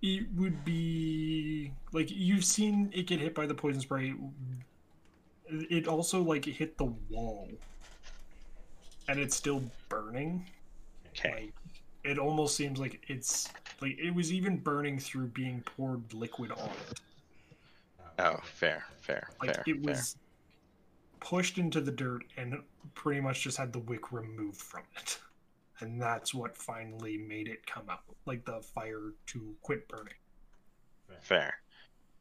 It would be like you've seen it get hit by the poison spray. It also like hit the wall, and it's still burning. Okay. Like it almost seems like it's like it was even burning through being poured liquid on it. Oh, fair, fair, Like fair, it fair. was pushed into the dirt and pretty much just had the wick removed from it. And that's what finally made it come out. Like the fire to quit burning. Fair.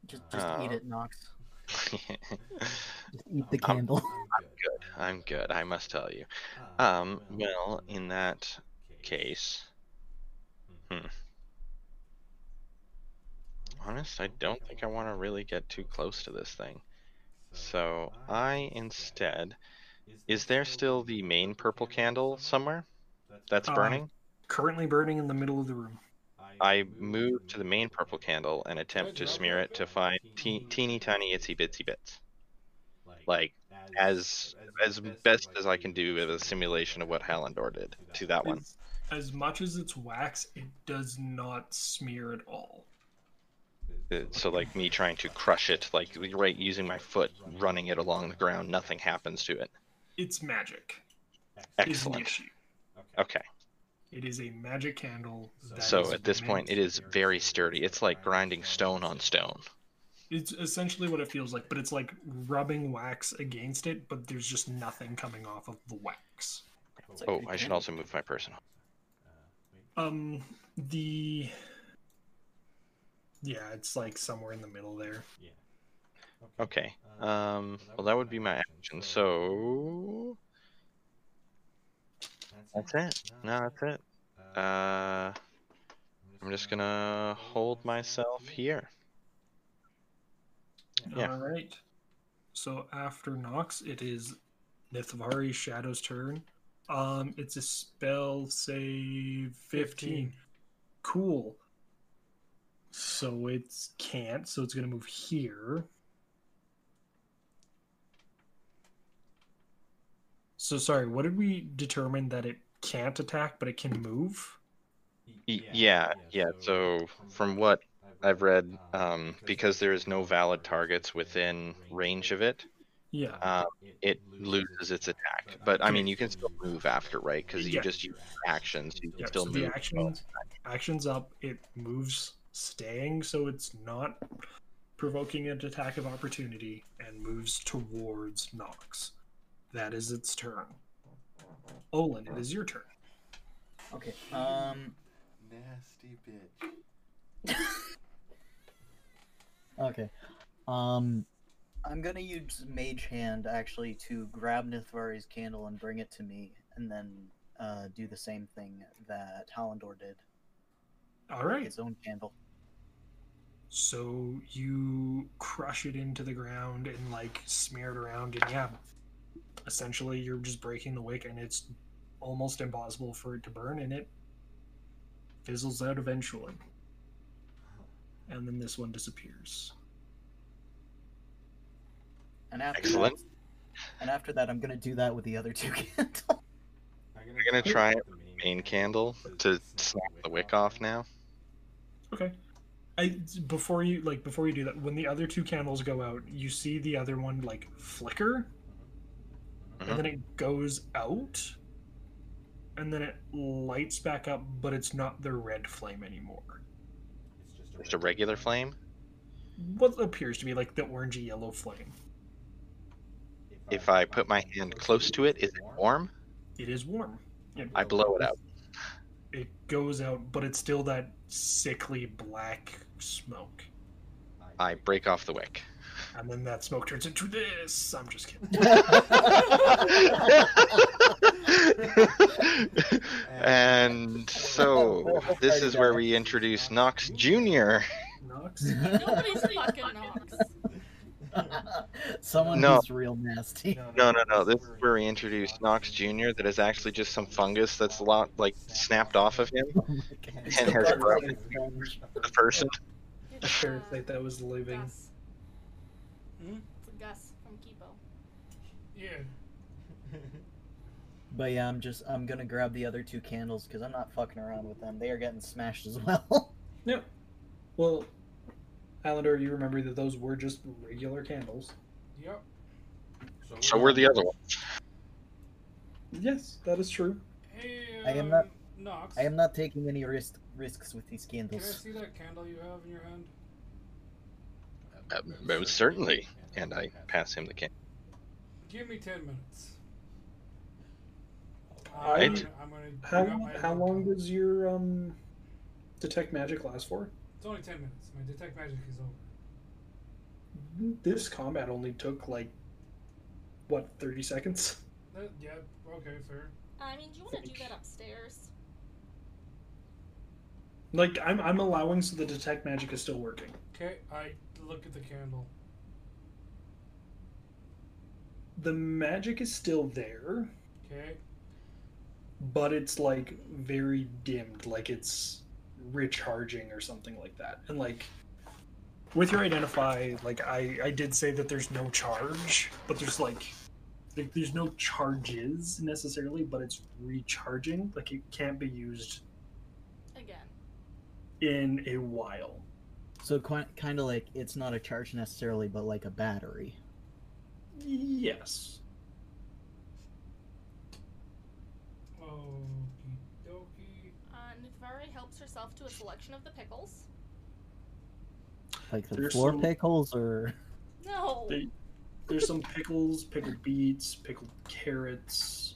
Just, just Uh, eat it, Nox. I'm Just eat the candle. I'm- candle. good. I'm good. I must tell you. Um. Well, in that case, hmm. honest, I don't think I want to really get too close to this thing. So I instead Is there still the main purple candle somewhere that's Uh, burning? Currently burning in the middle of the room. I move to the main purple candle and attempt to smear it to find te- teeny tiny itsy bitsy bits. Like as as best as I can do with a simulation of what Hallandor did to that one. As much as it's wax, it does not smear at all. Uh, So like me trying to crush it, like right using my foot, running it along the ground, nothing happens to it. It's magic. Excellent. issue. Okay. It is a magic candle. that So at this point, it is very sturdy. It's like grinding stone on stone. It's essentially what it feels like, but it's like rubbing wax against it, but there's just nothing coming off of the wax. Like Oh, I should also move my person. Um, the yeah, it's like somewhere in the middle there. Yeah. Okay. Um. Well, that would be my action. So that's it. No, that's it. Uh, I'm just gonna hold myself here. Yeah. All right. So after Nox, it is Nithvari Shadow's turn. Um, it's a spell save 15. Cool. So it's can't, so it's gonna move here. So sorry, what did we determine that it can't attack, but it can move? Y- Yeah, yeah. So from what I've read, um, because there is no valid targets within range of it, Yeah. um, it loses its attack. But I mean, you can still move after, right? Because you Yeah. just use actions. You can Yeah, still so move. the actions actions up, it moves staying, so it's not provoking an attack of opportunity and moves towards Nox. That is its turn. Olin, it is your turn. Okay. Um. Nasty bitch. Okay. Um. I'm gonna use Mage Hand actually to grab Nithvari's candle and bring it to me, and then uh, do the same thing that Hallandor did. All right. His own candle. So you crush it into the ground and like smear it around, and yeah, essentially you're just breaking the wick, and it's almost impossible for it to burn, and it fizzles out eventually. And then this one disappears. And after Excellent. That, and after that, I'm gonna do that with the other two candles. We're gonna try it with the main candle to snap the wick off now. Okay. I before you like before you do that, when the other two candles go out, you see the other one like flicker, Mhm. and then it goes out, and then it lights back up, but it's not the red flame anymore. It's just a regular flame. What appears to be like the orangey yellow flame. If I put my hand close to it, is it warm? It is warm. It, I blow it out. it goes out, but it's still that sickly black smoke. I break off the wick. And then that smoke turns into this. I'm just kidding. and so this is where we introduce Nox Jr. Nox. Nobody's fucking Nox. Someone No. who's real nasty. No, no, no. This is where we introduce Nox Jr. That is actually just some fungus that's a lot like snapped off of him. Oh. And has grown. like. The person. It's, Parasite that was living. Gus. Hmm? It's a Gus from Kipo. Yeah. But yeah, I'm just I'm gonna grab the other two candles because I'm not fucking around with them. They are getting smashed as well. Yeah. Well, Hallandor, you remember that those were just regular candles. Yep. So we're the other one. Yes, that is true. Hey, I am um, not- Nox. I am not taking any risk risks with these candles. Can I see that candle you have in your hand? Uh, most certainly. And I pass him the can. Give me ten minutes. Right. I'm gonna, I'm gonna How bring up my how long candle. does your um detect magic last for? It's only ten minutes. My detect magic is over. This combat only took like what thirty seconds. That, yeah. Okay. Fair. I mean, do you want to do that upstairs? Like I'm I'm allowing so the detect magic is still working. Okay. I look at the candle. the magic is still there, Okay. but it's like very dimmed, like it's recharging or something like that. And like with your identify, like I I did say that there's no charge, but there's like like there's no charges necessarily, but it's recharging. Like it can't be used Again. in a while. So kind of like it's not a charge necessarily, but like a battery. Yes. Okie dokie. Uh, Nithvari helps herself to a selection of the pickles. Like the There's floor some- pickles, or No. They- There's some pickles, pickled beets, pickled carrots,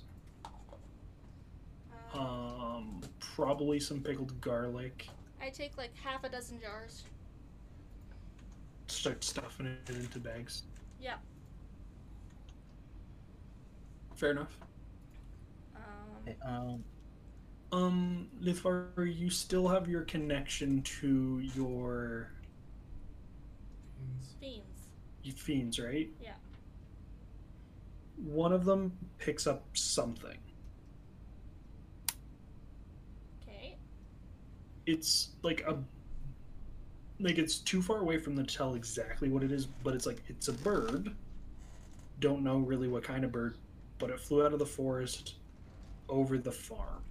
Uh, um, probably some pickled garlic. I take like half a dozen jars. Start stuffing it into bags. Yeah. Fair enough. Um, Okay, um, Um, Nithvar, you still have your connection to your fiends. fiends, right? Yeah. One of them picks up something. Okay. It's like a like it's too far away from them to tell exactly what it is, but it's like it's a bird. Don't know really what kind of bird, but it flew out of the forest over the farm.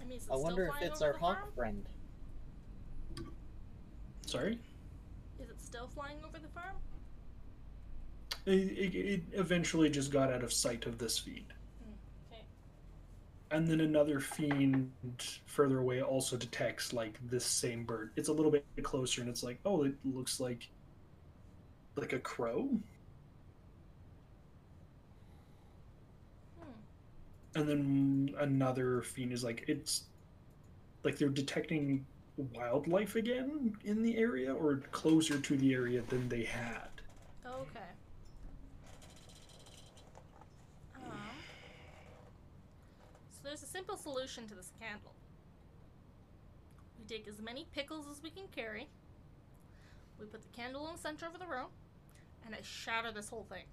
I mean, is it I wonder if it's our hawk farm? friend. Sorry? Is it still flying over the farm? It, it, it eventually just got out of sight of this feed. And then another fiend further away also detects like this same bird. It's a little bit closer and it's like, oh, it looks like like a crow. Hmm. And then another fiend is like, it's like they're detecting wildlife again in the area or closer to the area than they had. Okay. Um, so there's a simple solution to this candle. We take as many pickles as we can carry. We put the candle in the center of the room, and I shatter this whole thing.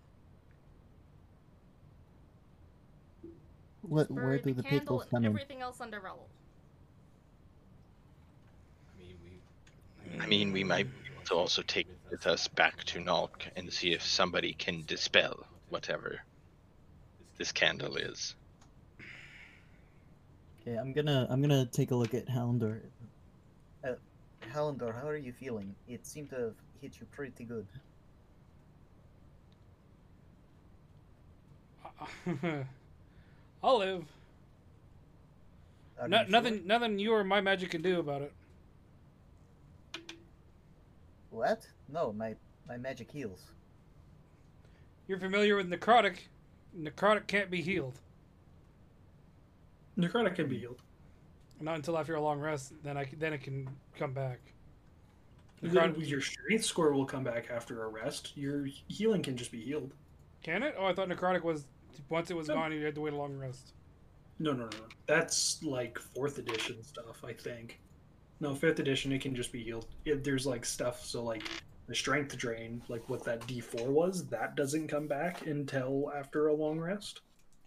What? Where do the candle pickles come in? everything else under rubble. I mean, we. I mean, we might be able to also take it with us back to Nalk and see if somebody can dispel whatever this candle is. Okay, I'm gonna I'm gonna take a look at Houndor. Uh, Hallandor, how are you feeling? It seemed to have hit you pretty good. I'll live. No, you sure? nothing, nothing you or my magic can do about it. What? No, my my magic heals. You're familiar with necrotic. Necrotic can't be healed. Necrotic can be healed. Not until after a long rest. Then I then it can come back. Necrotic, Your strength score will come back after a rest. Your healing can just be healed. can it? Oh, I thought necrotic was once it was No. gone, you had to wait a long rest. No, no, no. no. That's like fourth edition stuff, I think. No, fifth edition, it can just be healed. It, there's like stuff, so like the strength drain, like what that D4 was, that doesn't come back until after a long rest.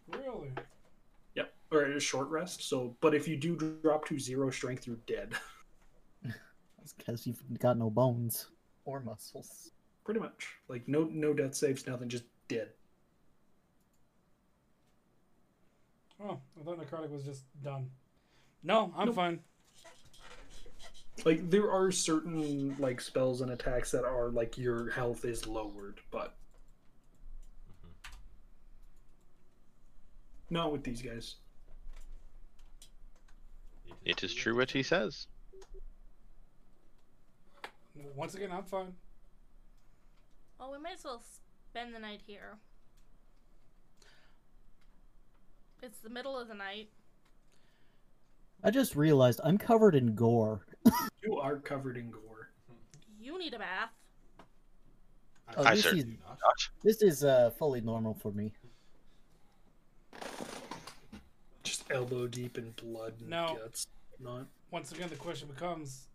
Really? Yep, or a short rest. So, but if you do drop to zero strength, you're dead. That's because you've got no bones. Or muscles. Pretty much. Like no, no death saves, nothing, just dead. Oh, I thought necrotic was just done. No, I'm Nope. fine. Like there are certain like spells and attacks that are like your health is lowered, but mm-hmm. not with these guys. It is true what he says. Once again, I'm fine. Well, we might as well spend the night here. It's the middle of the night. I just realized I'm covered in gore. You are covered in gore. You need a bath. Oh, I this certainly is not. this is uh fully normal for me. Just elbow deep in blood and No. guts. Not. Once again, the question becomes: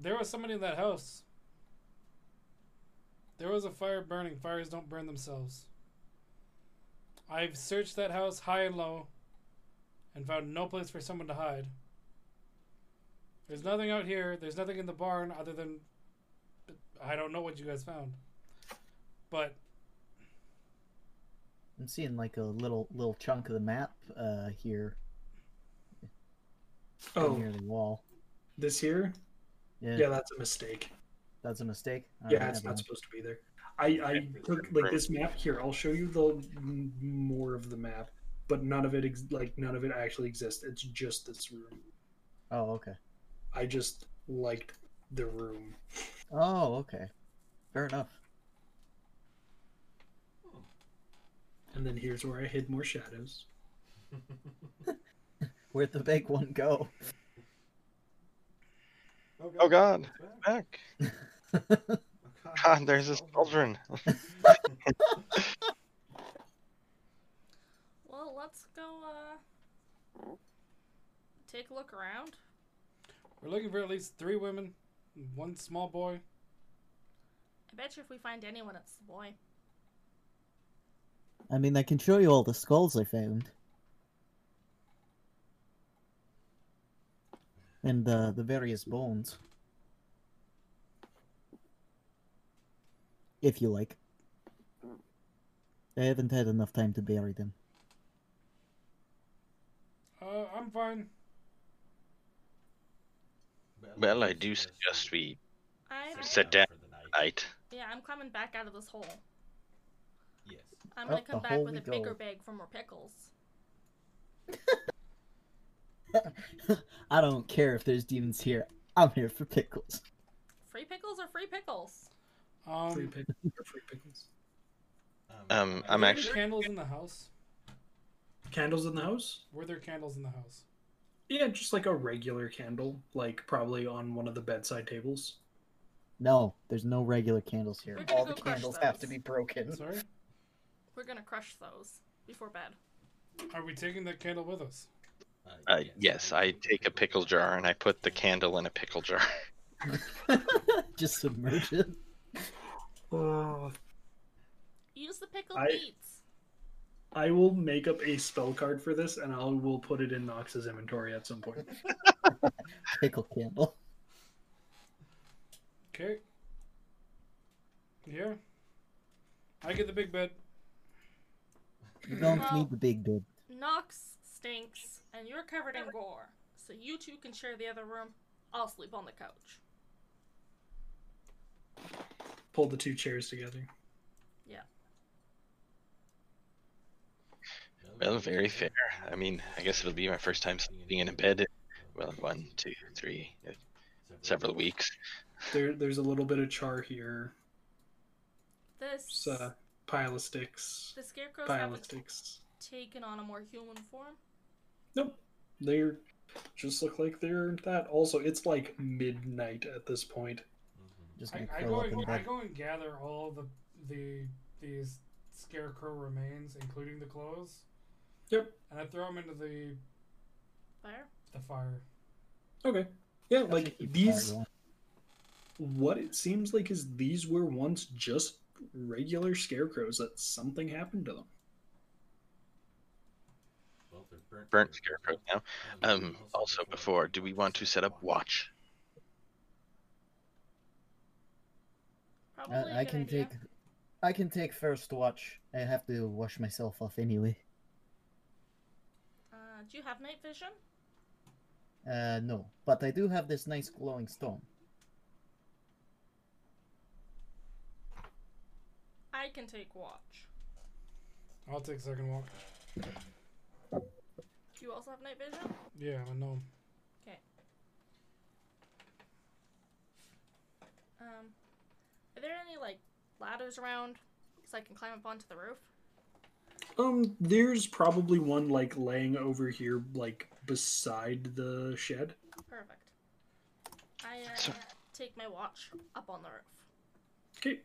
There was somebody in that house. There was a fire burning. Fires don't burn themselves. I've searched that house high and low and found no place for someone to hide. There's nothing out here. There's nothing in the barn other than I don't know what you guys found. But I'm seeing like a little little chunk of the map uh here Oh, near the wall. this here? Yeah, Yeah, that's a mistake. that's a mistake. Yeah, Alright, it's not mind. supposed to be there. I, I took like this map here. I'll show you the more of the map, but none of it ex- like none of it actually exists. It's just this room. Oh, okay. I just liked the room. Oh, okay. Fair enough. And then here's where I hid more shadows. Where'd the big one go? Oh God, it's back. back. Oh, God, there's his children. Well, let's go, uh. Take a look around. we're looking for at least three women, one small boy. I bet you if we find anyone, it's the boy. I mean, I can show you all the skulls I found. And uh, the various bones. If you like. I haven't had enough time to bury them. Uh, I'm fine. Well, I do suggest we I. Sit down. night. Yeah, I'm coming back out of this hole. Yes. I'm gonna Up come back with we a bigger go. bag for more pickles. I don't care if there's demons here. I'm here for pickles. Free pickles or free pickles? Um, Free, pick- free pickles. Um, are I'm actually candles in the house. Candles in the house? Were there candles in the house? Yeah, just like a regular candle, like probably on one of the bedside tables. No, there's no regular candles here. All the crush candles have to be broken. Sorry. We're gonna crush those before bed. Are we taking that candle with us? Uh, yes, I take a pickle jar and I put the candle in a pickle jar. Just submerge it. Oh. Use the pickle I- beets. I will make up a spell card for this, and I will put it in Nox's inventory at some point. Pickle candle. Okay. Yeah. I get the big bed. You don't Well- need the big bed. Nox stinks, and you're covered in gore. So you two can share the other room. I'll sleep on the couch. Pull the two chairs together. Yeah. Well, very fair. I mean, I guess it'll be my first time sleeping in a bed. Well, one, two, three, uh, several weeks. There, there's a little bit of char here. This There's a pile of sticks. the scarecrows Pile haven't of sticks. taken on a more human form. Nope. They're just look like they're that. Also, it's like midnight at this point. Mm-hmm. Just I, gonna I go and, I go and gather all the the these scarecrow remains, including the clothes, Yep. and I throw them into the Fire. the fire. Okay. Yeah, That's like to keep the these. What it seems like is these were once just regular scarecrows that something happened to them. Burnt scarecrow now. Um, also before, do we want to set up watch? Probably I, a I good can idea. take. I can take first watch. I have to wash myself off anyway. Uh, do you have night vision? Uh, no, but I do have this nice glowing stone. I can take watch. I'll take second walk. Do you also have night vision? Yeah, I know. Okay. Um, are there any like ladders around so I can climb up onto the roof? Um, there's probably one like laying over here, like beside the shed. Perfect. I uh, So- take my watch up on the roof. Okay.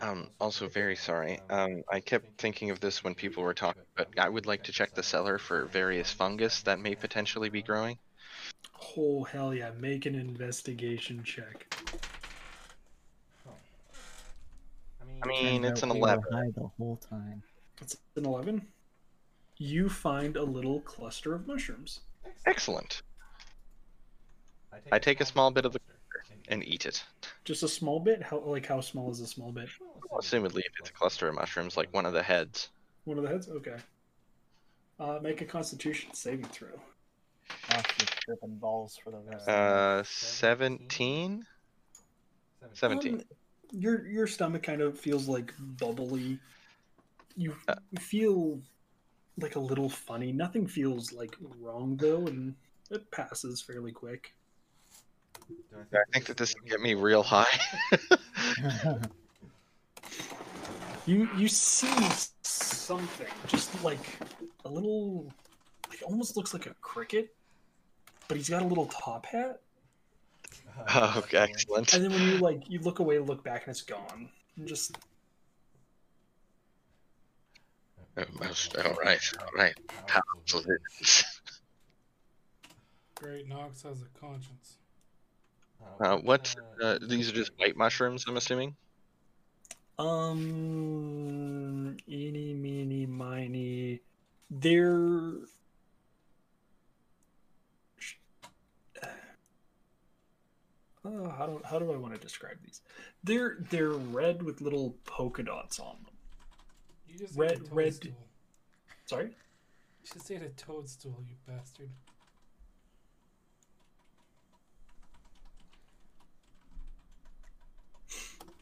Um, also very sorry. Um, I kept thinking of this when people were talking, but I would like to check the cellar for various fungus that may potentially be growing. Oh hell yeah! Make an investigation check. I mean, it's an 11. high the whole time. It's an 11. You find a little cluster of mushrooms. Excellent. I take a small bit of the and eat it. Just a small bit? How like how small is a small bit? Assumedly, if it's a cluster of mushrooms, like one of the heads. One of the heads? Okay. Uh, make a constitution saving throw. Off tripping balls for the rest. Uh, 17? 17. Um, your your stomach kind of feels like bubbly. You Uh. feel like a little funny. Nothing feels like wrong though, and it passes fairly quick. I think that this can get me real high. You you see something, just like a little, like almost looks like a cricket, but he's got a little top hat. oh, okay, excellent. And then when you like you look away, look back, and it's gone. And just Oh, most- all right, all right. Great, Nox has a conscience. Uh, what? Uh, these are just white mushrooms, I'm assuming. um, eeny meeny miny, they're. Oh, how do how do I want to describe these? They're they're red with little polka dots on them. You just Red- red- toadstool. Sorry. You just ate a toadstool, you bastard.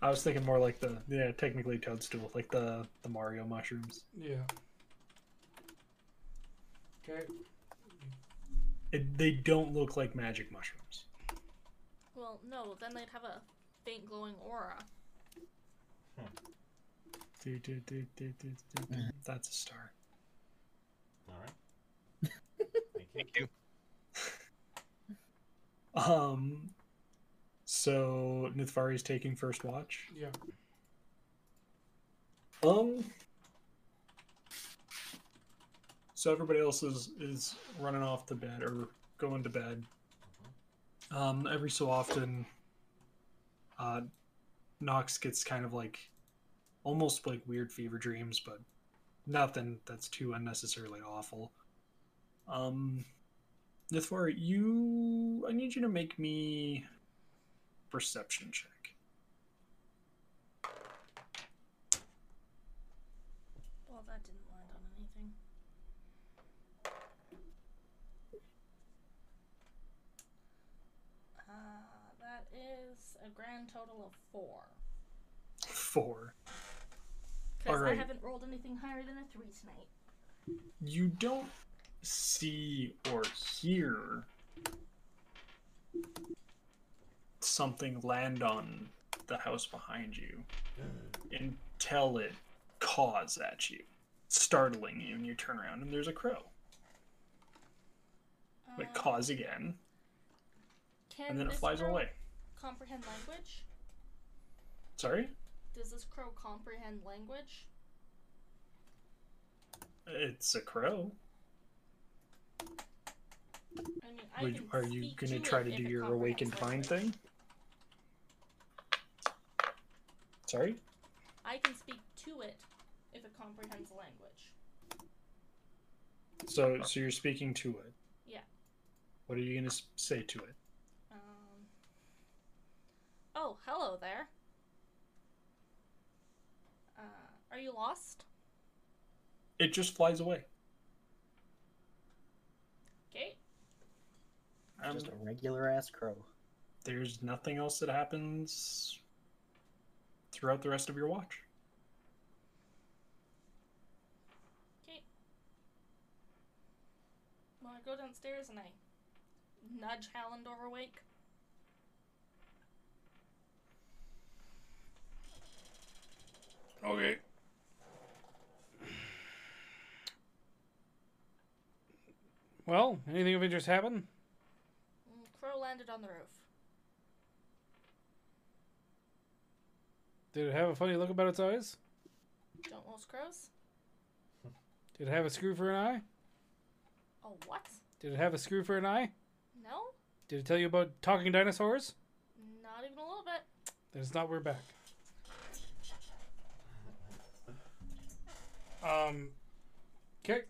I was thinking more like the yeah, technically toadstool, like the the Mario mushrooms. Yeah. Okay. It, they don't look like magic mushrooms. Well, no, then they'd have a faint glowing aura. Do, do, do, do, do, do, do. That's a star. Alright. Thank you. Thank you. Um. So Nithvari's taking first watch. Yeah. Um. So everybody else is is running off to bed or going to bed. Um. Every so often, uh, Nox gets kind of like, almost like weird fever dreams, but nothing that's too unnecessarily awful. Um. Nithvari, you, I need you to make me perception check. Well, that didn't land on anything. Uh, that is a grand total of four. Four. Because I haven't rolled anything higher than a three tonight. You don't see or hear something land on the house behind you until it caws at you, startling you, and you turn around and there's a crow. It Uh, caws again, Can and then it flies away. Comprehend language? Sorry? Does this crow comprehend language? It's a crow. I mean, I Would- Are you gonna try to do your awakened mind thing? Sorry? I can speak to it if it comprehends language. So, so you're speaking to it. Yeah. What are you gonna say to it? Um. Oh, hello there. Uh, are you lost? It just flies away. Okay. I'm Just a regular ass crow. there's nothing else that happens throughout the rest of your watch. Okay. Well, I go downstairs and I nudge Hallandor awake. Okay. Well, anything of interest happen? Mm, Crow landed on the roof. Did it have a funny look about its eyes? Don't most crows? Did it have a screw for an eye? Oh, what? Did it have a screw for an eye? No? Did it tell you about talking dinosaurs? Not even a little bit. Then it's not we're back. Um. Okay.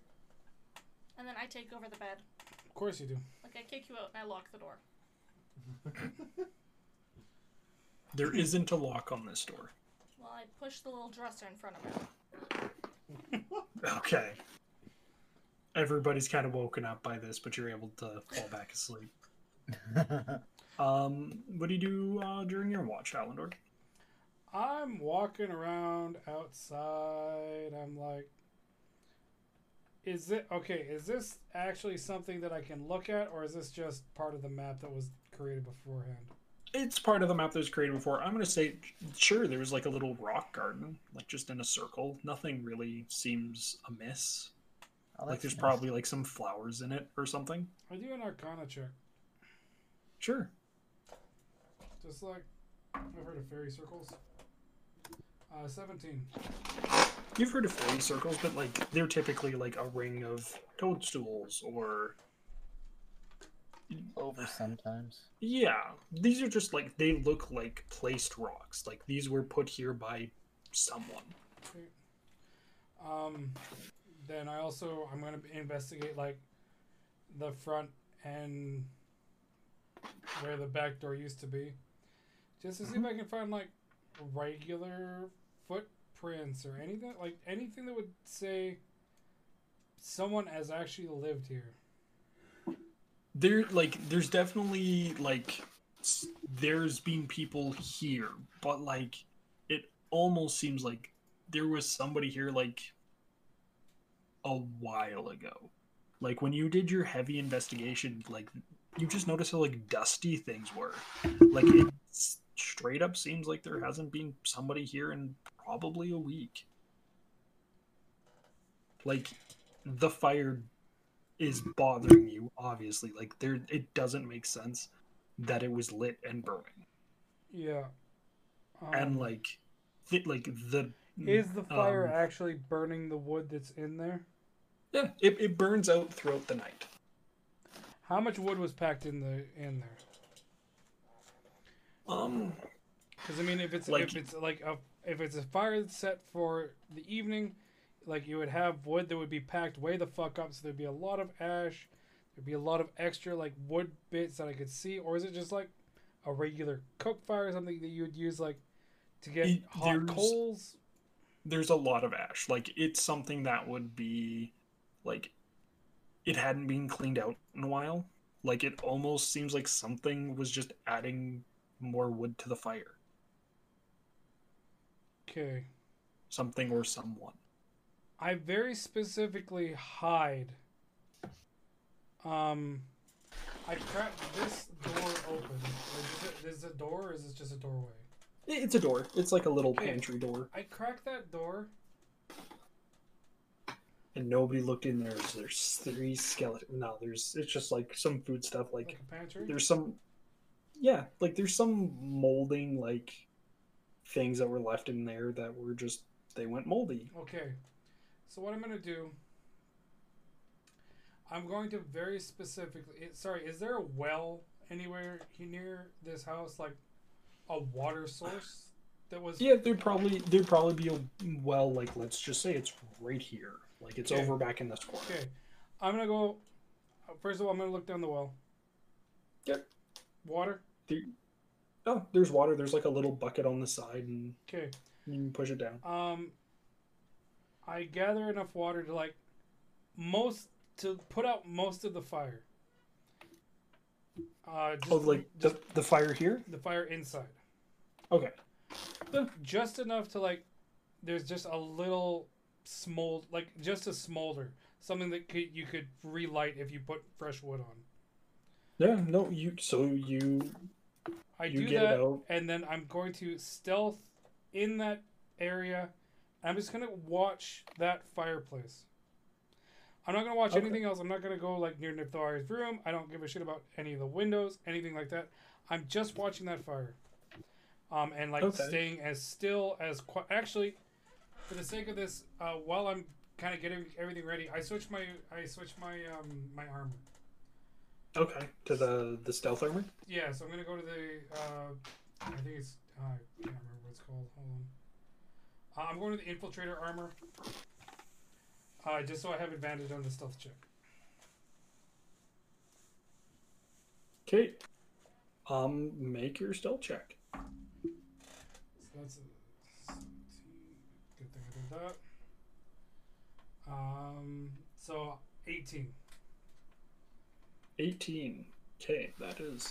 And then I take over the bed. Of course you do. Like I kick you out and I lock the door. There isn't a lock on this door. Well, I push the little dresser in front of it. Okay. Everybody's kind of woken up by this, but you're able to fall back asleep. Um, what do you do uh, during your watch, Hallandor? I'm walking around outside. I'm like, is it okay? Is this actually something that I can look at, or is this just part of the map that was created beforehand? It's part of the map that was created before. I'm gonna say, sure, there was like a little rock garden, like just in a circle. Nothing really seems amiss. Oh, like there's nice. probably like some flowers in it or something. I do an Arcana check. Sure. Just like I've heard of fairy circles. Uh, 17. You've heard of fairy circles, but like they're typically like a ring of toadstools or over sometimes. yeah. These are just like they look like placed rocks. Like these were put here by someone. Um, then I also I'm gonna investigate like the front and where the back door used to be, just to see if I can find like regular footprints or anything like anything that would say someone has actually lived here. There like there's definitely like there's been people here, but like it almost seems like there was somebody here like a while ago. Like when you did your heavy investigation, like you just noticed how like dusty things were. Like it straight up seems like there hasn't been somebody here in probably a week. Like the fire is bothering you, obviously. Like there it doesn't make sense that it was lit and burning. Yeah. Um, and like th- like the is the fire um, actually burning the wood that's in there? yeah, it, it burns out throughout the night. How much wood was packed in the in there? Um Because I mean, if it's Like- if it's like a if it's a fire that's set for the evening, like you would have wood that would be packed way the fuck up, so there'd be a lot of ash, there'd be a lot of extra like wood bits that I could see, or is it just like a regular coke fire, or something that you would use like to get It- hot coals? there's a lot of ash. Like it's something that would be like it hadn't been cleaned out in a while. Like it almost seems like something was just adding more wood to the fire. Okay, Something or someone. I very specifically hide. Um, I cracked this door open. Is it is it a door or is it just a doorway? It's a door. It's like a little Okay. pantry door. I cracked that door. And nobody looked in there. So there's three skeletons. No, there's it's just like some food stuff like like a pantry. there's some yeah like there's some molding like things that were left in there that were just they went moldy Okay, so what I'm gonna do? I'm going to very specifically. it- Sorry, is there a well anywhere near this house, like a water source that was? yeah there'd probably there'd probably be a well like let's just say it's right here like it's Okay. over back in this corner Okay, I'm gonna go. uh, First of all, I'm gonna look down the well. Yep. Water. There- oh there's water there's like a little bucket on the side and Okay. you can push it down Um, I gather enough water to like most to put out most of the fire. Uh, just, oh like the, the fire here the fire inside. okay just enough to like there's just a little smold like just a smolder something that could, you could relight if you put fresh wood on yeah no you so you i You do that out. and then i'm going to stealth in that area i'm just going to watch that fireplace. I'm not going to watch Okay. anything else. I'm not going to go like near Nithvari's room. I don't give a shit about any of the windows anything like that. I'm just watching that fire. Um, and like Okay. staying as still as actually for the sake of this uh, while i'm kind of getting everything ready i switch my i switch my um, my armor. Okay to the the stealth armor? Yeah so i'm gonna go to the uh, i think it's uh, i can't remember what it's called. Hold on uh, i'm going to the infiltrator armor Uh, just so I have advantage on the stealth check. Okay. Um, make your stealth check. So that's a 17. Good thing I did that. Um, so 18. 18. Okay, that is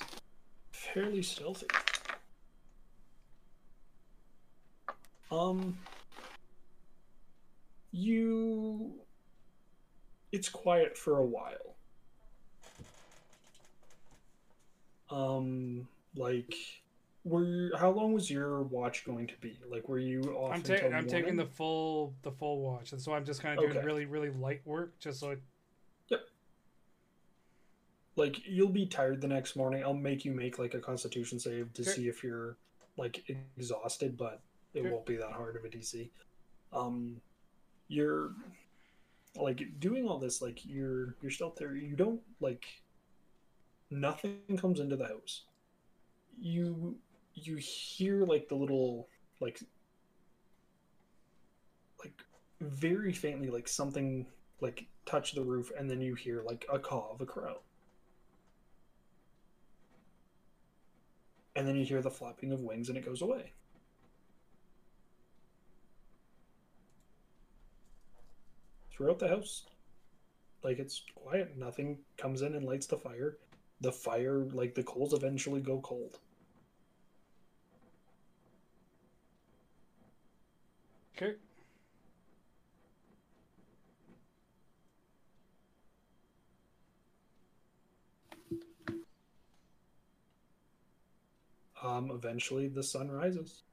fairly stealthy. Um, you. It's quiet for a while. Um, like, were how long was your watch going to be? Like, were you off? I'm, ta- I'm taking the full the full watch, and so I'm just kind of doing Okay. really really light work, just so it, Yep. like you'll be tired the next morning. I'll make you make like a Constitution save to Okay. see if you're like exhausted, but it won't be that hard of a DC. Um, you're like doing all this, like you're you're still there. You don't like nothing comes into the house. You you hear like the little like like very faintly like something like touch the roof and then you hear like a caw of a crow and then you hear the flapping of wings and it goes away throughout the house. Like it's quiet. Nothing comes in and lights the fire. The fire like the coals eventually go cold. Okay. um eventually the sun rises.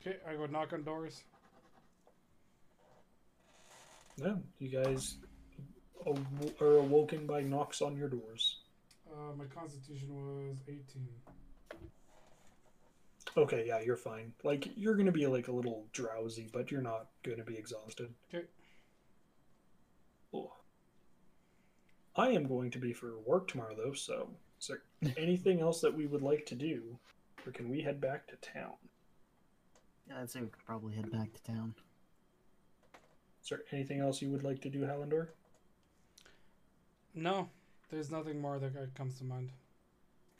Okay, I go knock on doors. Yeah you guys aw- are awoken by knocks on your doors Uh, my constitution was 18. Okay, yeah, you're fine. Like you're gonna be like a little drowsy, but you're not gonna be exhausted. Okay. Cool. I am going to be for work tomorrow though, so is there anything else that we would like to do? Or can we head back to town? Yeah, I'd say we could probably head back to town. Is there anything else you would like to do, Hallandor? No, there's nothing more that comes to mind.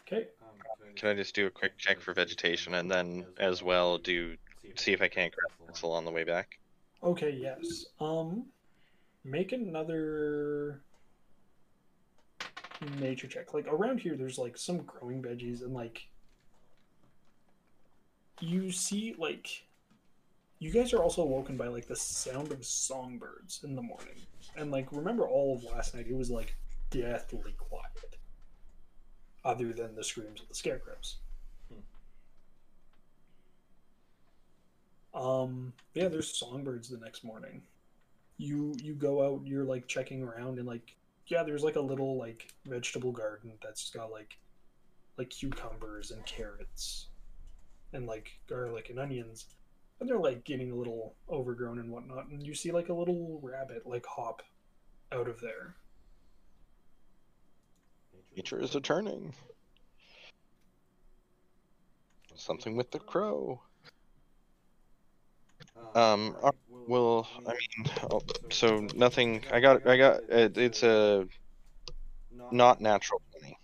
Okay. Um, Can I just do a quick check for vegetation and then as well do see if I can't grab a pencil on the way back? Okay, yes. Um make another nature check. Like around here there's like some growing veggies and like you see like you guys are also awoken by like the sound of songbirds in the morning. And like remember all of last night it was like deathly quiet. Other than the screams of the scarecrows. Um yeah, there's songbirds the next morning you you go out you're like checking around and like yeah there's like a little like vegetable garden that's got like like cucumbers and carrots and like garlic and onions and they're like getting a little overgrown and whatnot and you see like a little rabbit like hop out of there Nature is returning. Something with the crow. Um, uh, Well, I mean, oh, so nothing. I got. I got. It, it's a not natural twenty.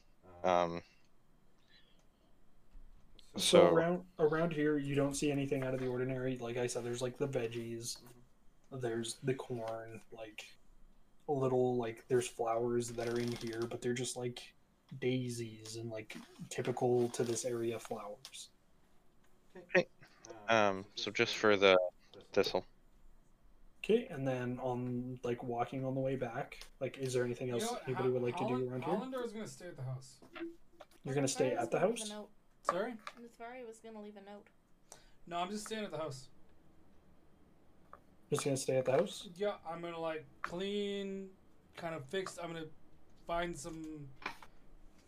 Um, so, So- around around here you don't see anything out of the ordinary. Like i said there's like the veggies there's the corn like a little like there's flowers that are in here but they're just like daisies and like typical to this area flowers. Um. So just for the thistle. okay and then on like walking on the way back like is there anything else anybody would like to do around here? Hallandor is gonna stay at the house. you're gonna stay at the house Sorry? Nithvari was gonna leave a note. No, I'm just staying at the house. just gonna stay at the house Yeah, I'm gonna like clean, kind of fix. I'm gonna find some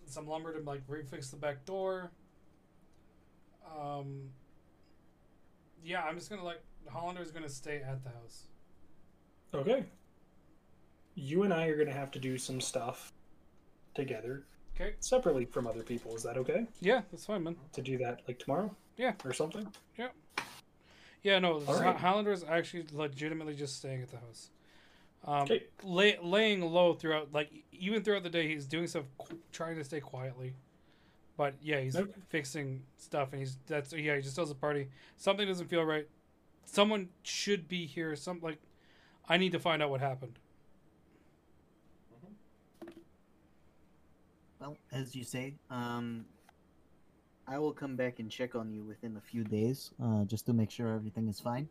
some lumber to like refix the back door. Um. Yeah, I'm just gonna like Hallandor is gonna stay at the house. okay you and i are gonna have to do some stuff together Okay. separately from other people is that okay Yeah, that's fine, man. to do that like tomorrow Yeah. or something Yeah, Yeah, no, right. Highlander's actually legitimately just staying at the house. Um, Okay. lay, laying low throughout, like even throughout the day, he's doing stuff, qu- trying to stay quietly. But yeah, he's Okay. fixing stuff, and he's that's yeah, he just tells the party something doesn't feel right. Someone should be here. Some like, I need to find out what happened. Well, as you say, um, I will come back and check on you within a few days, uh, just to make sure everything is fine.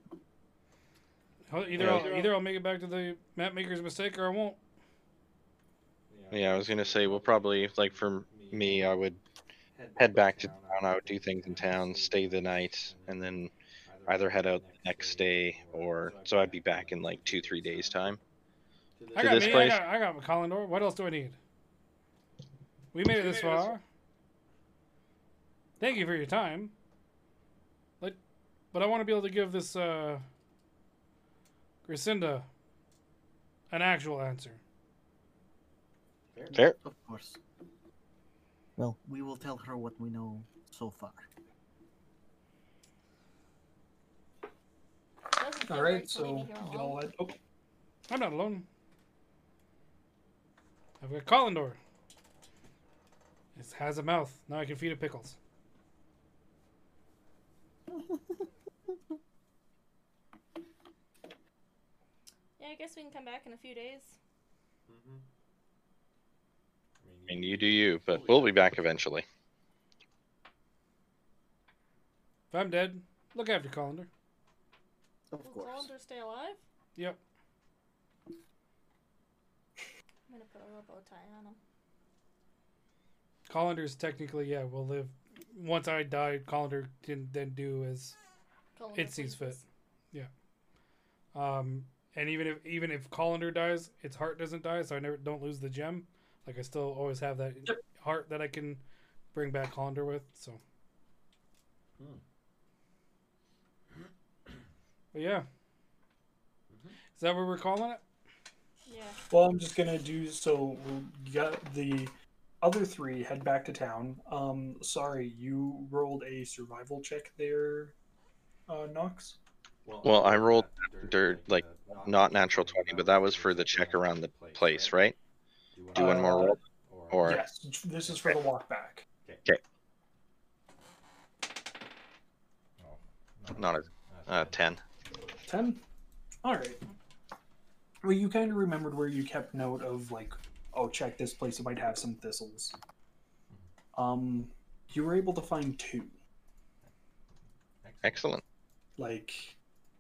Either Yeah. I'll, either I'll make it back to the map maker's mistake, or I won't. Yeah, I was gonna say we'll probably like for me, I would head back to town. I would do things in town, stay the night, and then either head out the next day or so I'd be back in like two three days time. I To got this me. place? I got, I got Collindor. What else do I need? We made it this far. Thank you for your time. But, but I want to be able to give this uh, Grisinda an actual answer. Fair. Of course. Well, we will tell her what we know so far. All right right, for me to so y'all head. Oh, I'm not alone. I've got Collindor. It has a mouth. Now I can feed it pickles. Yeah, I guess we can come back in a few days. Mm-hmm. I mean, you do you, but we'll be back eventually. If I'm dead, look after Collindor. Of Will course. Colander stay alive? Yep. I'm gonna put a little bow tie on him. Collindor's technically, yeah, will live. Once I die, Collindor can then do as Colander It seems fit. Yeah. Um, and even if even if Collindor dies, its heart doesn't die, so I never don't lose the gem. Like I still always have that Yep. heart that I can bring back Collindor with. So. Hmm. But yeah. Is that what we're calling it? Yeah. Well, I'm just gonna do so. We'll get the other three head back to town. Um, sorry, you rolled a survival check there, uh, Nox. Well, I rolled dirt, like, Not natural twenty, but that was for the check around the place, right? Do one more roll, or Yes, this is for the walk back. Okay. Not a uh, ten. Ten. All right. Well, you kind of remembered where you kept note of like, oh, check this place; it might have some thistles. Um, you were able to find two, Excellent. like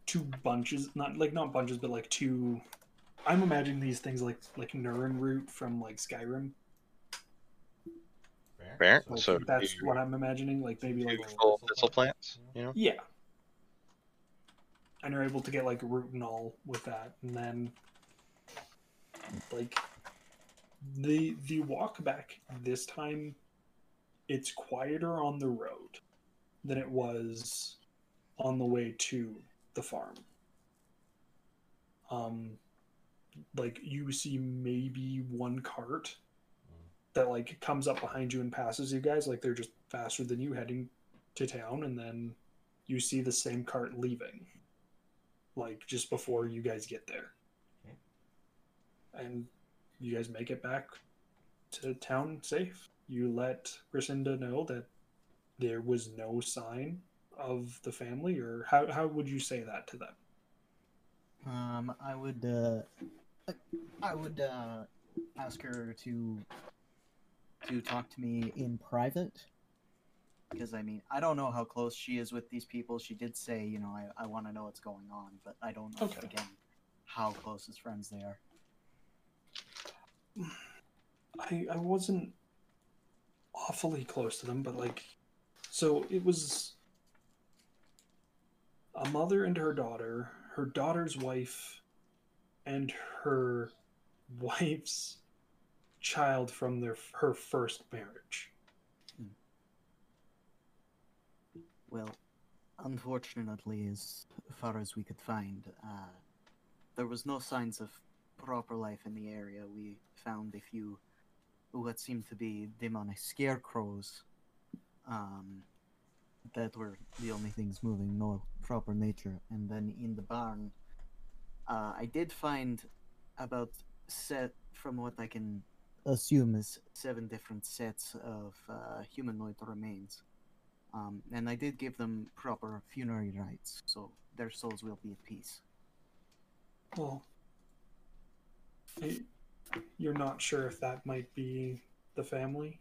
two bunches, not like not bunches, but like two. I'm imagining these things like like Nirnroot from like Skyrim. Fair. Like, So that's you- what I'm imagining. Like maybe like two full thistle plants, you know? Yeah. And you're able to get like root and all with that, and then like the the walk back this time, it's quieter on the road than it was on the way to the farm. Um, like you see maybe one cart that like comes up behind you and passes you guys, like they're just faster than you heading to town, and then you see the same cart leaving, like just before you guys get there. Okay. And you guys make it back to town safe. You let Grisinda know that there was no sign of the family, or how, how would you say that to them? Um, I would, uh, I would, uh, ask her to, to talk to me in private. Because, I mean, I don't know how close she is with these people. She did say, you know, I, I want to know what's going on, but I don't know, Okay. again, how close as friends they are. I I wasn't awfully close to them, but like, so it was a mother and her daughter, her daughter's wife, and her wife's child from their her first marriage. Well, unfortunately, as far as we could find, uh, there was no signs of proper life in the area. We found a few what seemed to be demonic scarecrows, um, that were the only things moving, no proper nature. And then in the barn, uh, I did find about set from what I can assume is seven different sets of uh, humanoid remains. Um, and I did give them proper funerary rites, so their souls will be at peace. Well, You're not sure if that might be the family.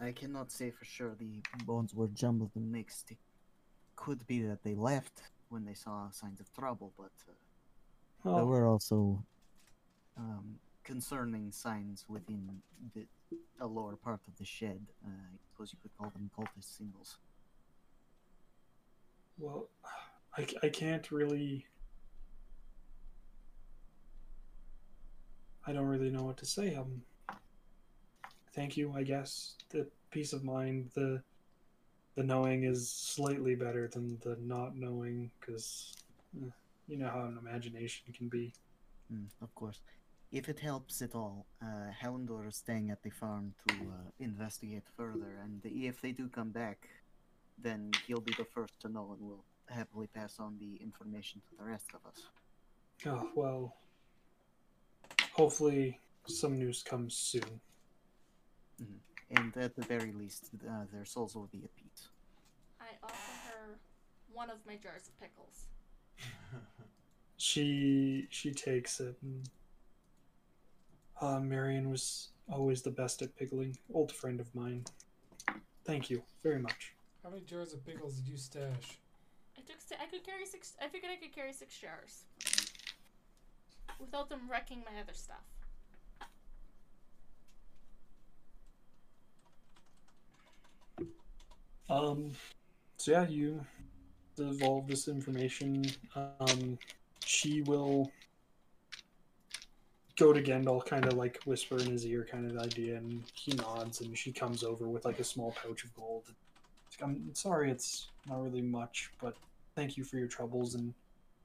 I cannot say for sure. The bones were jumbled and mixed. It could be that they left when they saw signs of trouble, but uh, there Oh, were also um, concerning signs within the, the lower part of the shed. Uh, I suppose you could call them cultist symbols. well, I, I can't really. I don't really know what to say. Um, thank you, I guess. The peace of mind, the the knowing is slightly better than the not knowing, because you know how an imagination can be. Mm, of course. If it helps at all, uh, Hallandor is staying at the farm to uh, investigate further, and if they do come back, then he'll be the first to know and will happily pass on the information to the rest of us. Oh well. Hopefully, some news comes soon. And at the very least, uh, their souls will be at peace. I offer her one of my jars of pickles. She she takes it. And, uh, Marion was always the best at pickling. Old friend of mine. Thank you very much. How many jars of pickles did you stash? I took. si- I could carry six. I figured I could carry six jars without them wrecking my other stuff. Um, so yeah, you devolve this information. Um, she will go to Gendal, kind of like whisper in his ear, kind of idea, and he nods, and she comes over with like a small pouch of gold. It's like, I'm sorry, it's not really much, but thank you for your troubles. And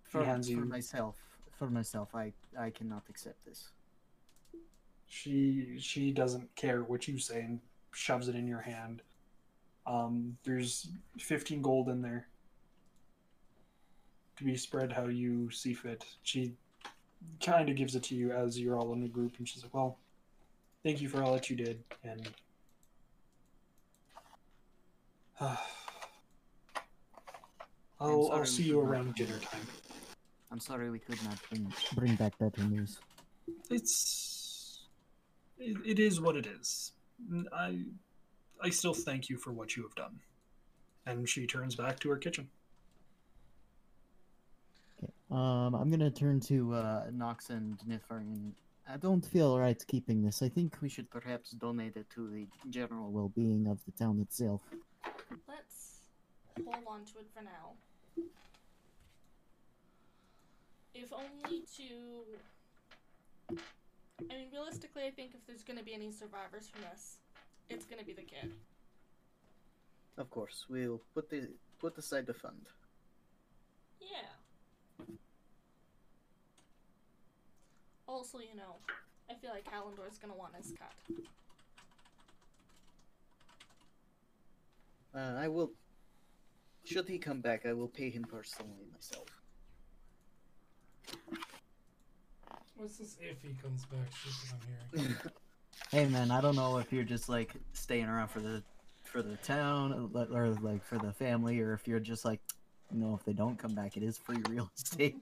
For, hands for you- myself, for myself, I I cannot accept this. she she doesn't care what you say and shoves it in your hand. Um, there's 15 gold in there to be spread how you see fit. She kind of gives it to you as you're all in a group, and she's like, "Well, thank you for all that you did." And I'll I'll see you around dinner time. I'm sorry we could not bring bring back better news. it's it, it is what it is. I. I still thank you for what you have done. And she turns back to her kitchen. Okay. Um, I'm gonna turn to uh, Nox and Nithvarin. I don't feel right keeping this. I think we should perhaps donate it to the general well-being of the town itself. Let's hold on to it for now. If only to. I mean, realistically, I think if there's gonna be any survivors from this, it's gonna be the kid. Of course, we'll put the put aside the fund. Yeah. Also, you know, I feel like Hallandor's gonna want his cut. Uh, I will. Should he come back, I will pay him personally myself. What's this if he comes back shit that I'm hearing? hey man, I don't know if you're just like staying around for the for the town uh, or or, like for the family, or if you're just like, you know, if they don't come back, it is free real estate.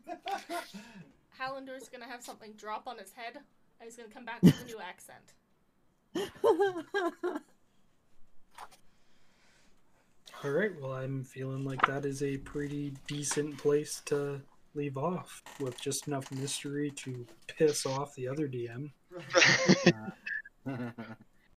Hallandor's gonna have something drop on his head, and he's gonna come back with a new accent. All right, well, I'm feeling like that is a pretty decent place to leave off with just enough mystery to piss off the other DM. Uh,